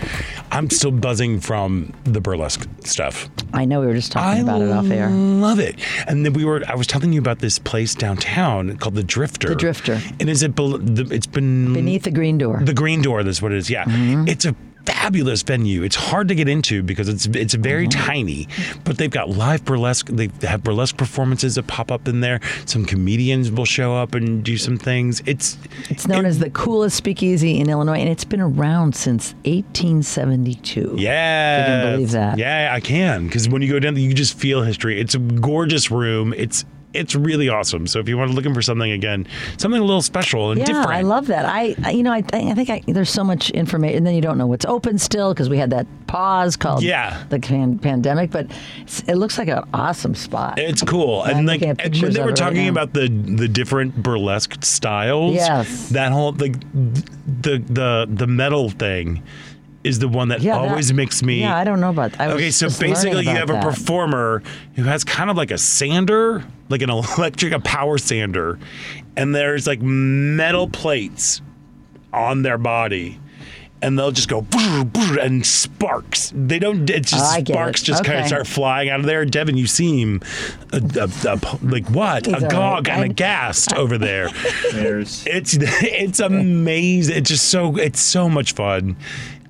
I'm still buzzing from the burlesque stuff. I know we were just talking about it off air. Love it. And then we were. I was telling you about this place downtown called the Drifter. The Drifter. And is it? bel- the- It's been Beneath the green door. the Green Door. That's what it is. Yeah. Mm-hmm. It's a fabulous venue. It's hard to get into because it's it's very Mm-hmm. tiny, but they've got live burlesque. They have burlesque performances that pop up in there. Some comedians will show up and do some things. It's It's known as the coolest speakeasy in Illinois, and it's been around since 1872. Yeah. If you can believe that. Yeah, I can. Because when you go down you just feel history. It's a gorgeous room. It's it's really awesome. So if you want to looking for something again, something a little special and Yeah, different. I love that. I, I you know, I, I think I, there's so much information, and then you don't know what's open still because we had that pause called Yeah. the pan- pandemic. But it looks like an awesome spot. It's cool, I'm and like and when they were right talking about the the different burlesque styles, Yes. that whole like the the the metal thing is the one that Yeah, that- always makes me. Yeah, I don't know about. I was Okay, so basically, you have a performer who has kind of like a sander, like an electric, a power sander, and there's like metal plates on their body. And they'll just go brr, brr, and sparks. They don't. It's just Oh, sparks it. just kind of start flying out of there. Devin, you seem a, a, a- like what? He's a all gog right. and I- aghast over there. There's It's it's amazing. It's just so it's so much fun.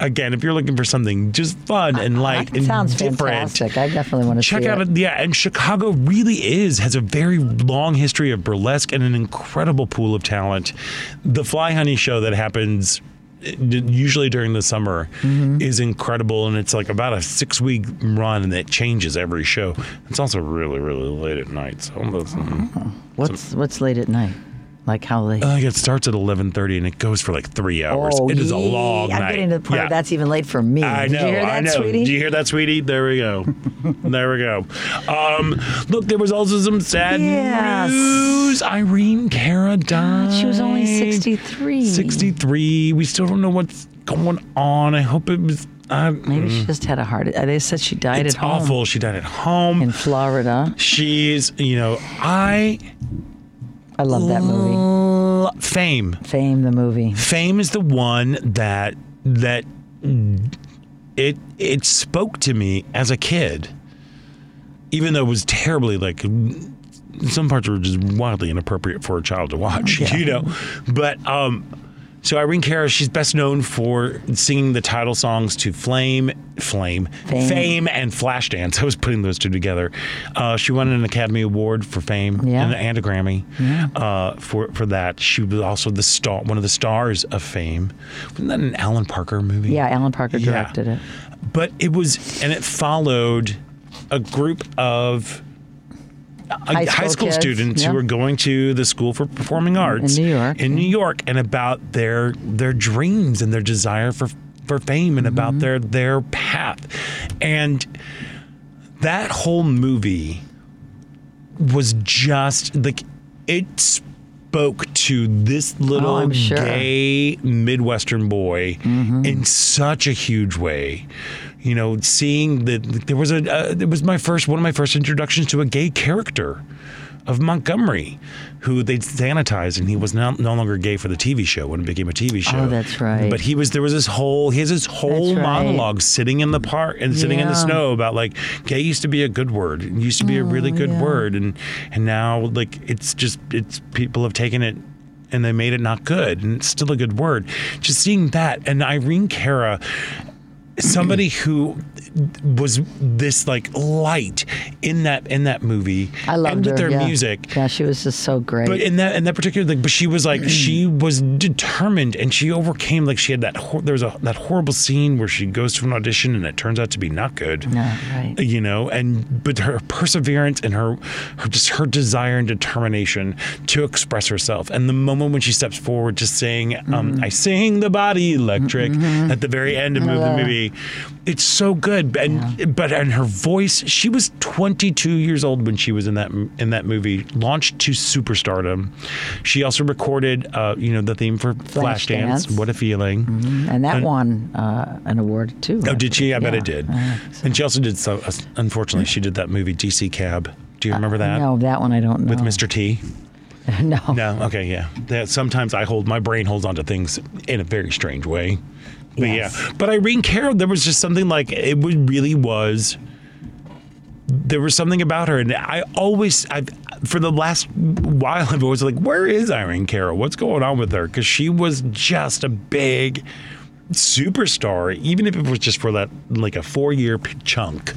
Again, if you're looking for something just fun and light and Sounds different, fantastic. I definitely want to check see out it. Yeah, and Chicago really is has a very long history of burlesque and an incredible pool of talent. The Fly Honey show that happens uh, usually during the summer Mm-hmm. is incredible and it's like about a six week run and it changes every show it's also really really late at night so that's- What's what's late at night? Like how late? uh, it starts at 11.30 and it goes for like three hours it is a long I'm night getting to the part Yeah. that's even late for me. I Did know, you hear that, I know. sweetie? Did you hear that, sweetie? There we go. there we go. Um, look, there was also some sad Yes. news. Irene Cara died. She was only 63. 63. We still don't know what's going on. I hope it was. Uh, Maybe she just had a heart. They said she died it's at home awful. She died at home in Florida. She's, you know, I I love that movie. l- Fame. Fame, the movie. Fame is the one that that it it spoke to me as a kid, even though it was terribly like some parts were just wildly inappropriate for a child to watch, you know. But um, so Irene Cara, she's best known for singing the title songs to Flame, Flame, Fame. Fame, and Flashdance. I was putting those two together. Uh, she won an Academy Award for Fame Yeah. and, and a Grammy uh, for for that. She was also the star, one of the stars of Fame. Wasn't that an Alan Parker movie? Yeah, Alan Parker Yeah. directed it. but it was and it followed a group of uh, High school students yeah. who are going to the school for performing arts in New York, in New York and about their their dreams and their desire for for fame and Mm-hmm. about their their path and that whole movie was just like it spoke to this little Oh, sure. gay midwestern boy Mm-hmm. in such a huge way you know seeing that there was a uh, it was my first one of my first introductions to a gay character of Montgomery, who they sanitized, and he was no, no longer gay for the TV show when it became a TV show. Oh, that's right. But he was there was this whole he has this whole right. monologue sitting in the park and sitting in the snow about like gay used to be a good word, it used to be a really good Oh, yeah. word, and and now like it's just it's people have taken it. And they made it not good, and it's still a good word. Just seeing that, and Irene Cara, somebody who was this like light in that in that movie, I loved and with her. their yeah. music, Yeah, she was just so great. but in that in that particular thing, but she was like she was determined and she overcame like she had that hor- there was a that horrible scene where she goes to an audition and it turns out to be not good. no, right. You know, and but her perseverance and her, her just her desire and determination to express herself, and the moment when she steps forward, just saying, um, "I sing the body electric" at the very end of the movie, it's so good. And but and her voice, she was 22 years old when she was in that in that movie, launched to superstardom. She also recorded, uh, you know, the theme for Flashdance. Flashdance. What a feeling! and that and- won uh, an award too. Oh, did she? I bet Yeah. it did. Uh, and she also did so. uh, Unfortunately, she did that movie DC Cab. Do you remember that No, that one I don't know. with Mr. T? no. No. Okay. Yeah. That sometimes I hold my brain holds onto things in a very strange way. But Yes. yeah. But Irene Cara, there was just something like it really was. There was something about her, and I always, I, for the last while, I've always like, where is Irene Cara? What's going on with her? Because she was just a big superstar, even if it was just for that like a four year chunk,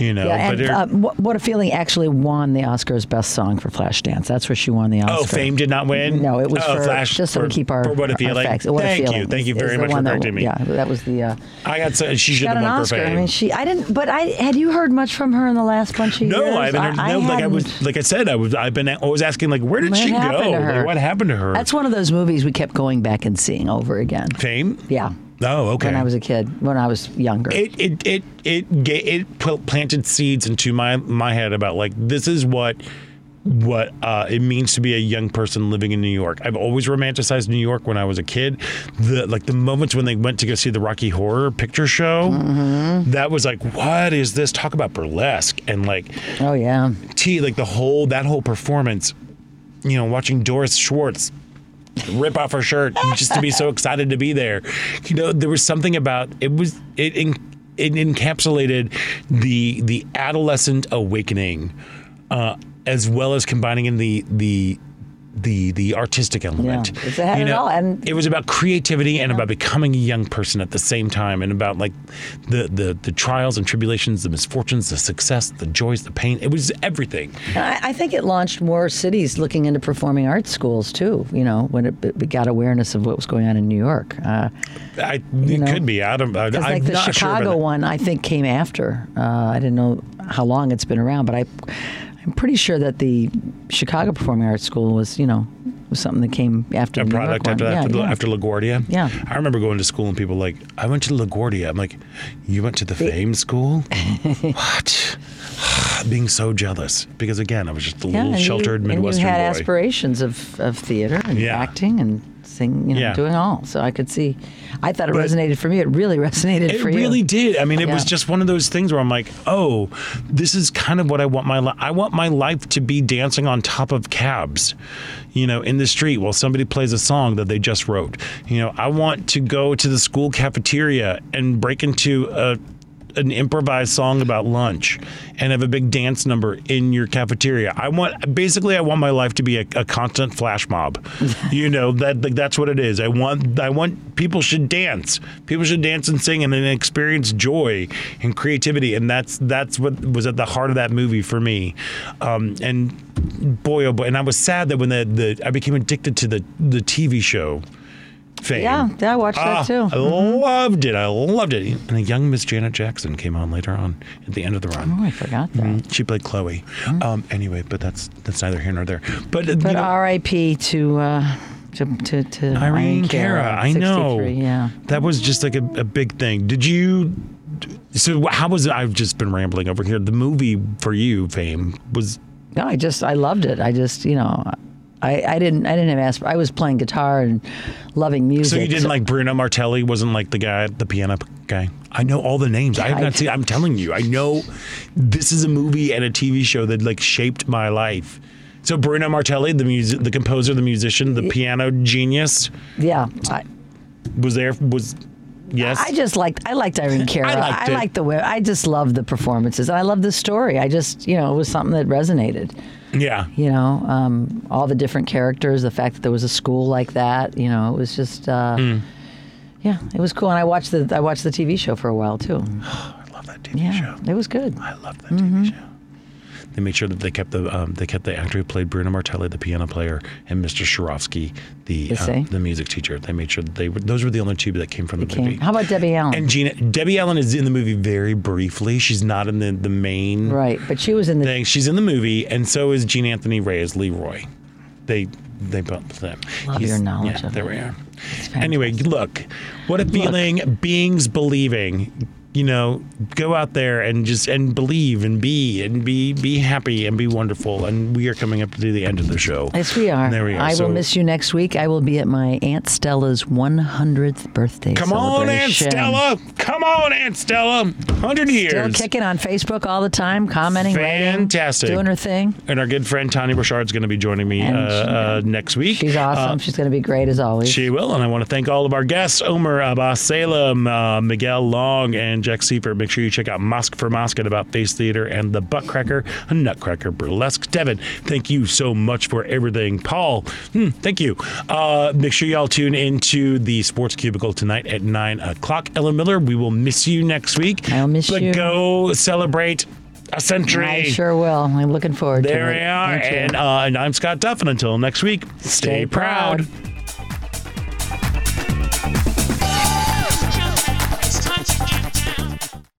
you know. Yeah, but and uh, what, a feeling actually won the Oscars Best Song for Flashdance. That's where she won the Oscar. Oh, Fame did not win. No, it was oh, for Flash, just so for, we keep our, what a feeling. facts. What a Thank feeling you, thank you very much for that- correcting me. Yeah, that was the. Uh, I got so she should have an won Oscar. for Fame. I mean, she. I didn't. But I had you heard much from her in the last bunch of no, years? I haven't heard. no, like I was, like I said, I was. I've been always asking, like, where did What she go? happened to her? Like, what happened to her? That's one of those movies we kept going back and seeing over again. Fame. Yeah. Oh, okay. When I was a kid, when I was younger. it it it it it planted seeds into my my head about like this is what what uh, it means to be a young person living in New York. I've always romanticized New York when I was a kid. The like the moments when they went to go see the Rocky Horror Picture Show, Mm-hmm. that was like, what is this? Talk about burlesque and like oh yeah. T like the whole that whole performance. You know, watching Doris Schwartz rip off her shirt just to be so excited to be there. You know, there was something about it was it it encapsulated the the adolescent awakening, uh, as well as combining in the the the the artistic element. Yeah, it's- it had it all, and- it was about creativity and about becoming a young person at the same time, and about like the the the trials and tribulations, the misfortunes, the success, the joys, the pain. It was everything. I, I think it launched more cities looking into performing arts schools too. You know, when it, it got awareness of what was going on in New York. Uh, I, it know, could be. I don't. I, Because like the sure Chicago about one, I think came after. Uh, I didn't know how long it's been around, but I, I'm pretty sure that the Chicago Performing Arts School was, you know, was something that came after a the New product York after after, yeah, the- yeah. after LaGuardia. Yeah. I remember going to school and people like, I went to LaGuardia. I'm like, you went to the Fame School? what? Being so jealous because again, I was just a Yeah, little and you- sheltered and Midwestern you had boy. aspirations of, of theater and acting and sing, you know, doing all. So I could see. I thought it But- resonated for me. It really resonated It for you. really did. I mean, it was just one of those things where I'm like, oh, this is kind of what I want my life. I want my life to be dancing on top of cabs, you know, in the street while somebody plays a song that they just wrote. You know, I want to go to the school cafeteria and break into a an improvised song about lunch and have a big dance number in your cafeteria. I want basically I want my life to be a, a constant flash mob. you know that like, that's what it is. I want I want people should dance. People should dance and sing and then experience joy and creativity. And that's that's what was at the heart of that movie for me. Um, and boy oh boy, and I was sad that when the, the I became addicted to the the TV show. Fame. Yeah, yeah, I watched Ah, that too. I loved it. I loved it. And a young Miss Janet Jackson came on later on at the end of the run. Oh, I forgot that. Mhm. She played Chloe. Um, anyway, but that's that's neither here nor there. But, uh, But you know, R.I.P. to uh, to to, to Irene Cara, I know. Yeah. that was just like a, a big thing. Did you? So how was it? I've just been rambling over here. The movie for you, Fame, was No, I just I loved it. I just you know. I, I didn't I didn't have asp- I was playing guitar and loving music. so you didn't like Bruno Martelli? Wasn't like the guy, the piano guy. I know all the names. I have I- not seen. I'm telling you, I know. This is a movie and a TV show that like shaped my life. So Bruno Martelli, the music, the composer, the musician, the piano genius, Yeah, I, was there. Was yes. I just liked I liked Irene Cara. I liked it. liked the way I just loved the performances. I loved the story. I just you know it was something that resonated. Yeah. You know, um, all the different characters, the fact that there was a school like that. You know, it was just uh, Hmm. yeah, it was cool. And I watched the I watched the TV show for a while too. I love that TV Yeah, show. it was good. I love that TV show. They made sure that they kept the um, they kept the actor who played Bruno Martelli, the piano player, and Mr. Shorofsky, the uh, the music teacher. They made sure that they were those were the only two that came from the Came- movie. How about Debbie Allen? And Gina Debbie Allen is in the movie very briefly. She's not in the the main right, but she was in the thing. She's in the movie, and so is Gene Anthony Ray as Leroy. They they both them. Love your knowledge Yeah, of there it. we are. Anyway, look, what a feeling. Beings believing. You know, go out there and just and believe and be and be be happy and be wonderful. And we are coming up to the end of the show. Yes, we are. There we are. I So- will miss you next week. I will be at my Aunt Stella's 100th birthday Come on, Aunt. Stella. Come on, Aunt Stella. Hundred years. Still kicking on Facebook all the time, commenting, writing, Fantastic. doing her thing. And our good friend Tanya Bouchard is going to be joining me uh, uh, next week. She's awesome. Uh, She's going to be great as always. She will, and I want to thank all of our guests: Omer Abbas Salem, uh, Miguel Long, and Jack Seifert. Make sure you check out Mosque for Mosque at About Face Theater and the Buttcracker, a Nutcracker Burlesque. Devin, thank you so much for everything. Paul, hmm, thank you. Uh, make sure y'all tune into the Sports Cubicle tonight at nine o'clock. Ellen Miller, we will miss you next week. I'll miss but you. go celebrate a century. I sure will. I'm looking forward to it. There we are, and uh, and I'm Scott Duff, and until next week, Stay proud.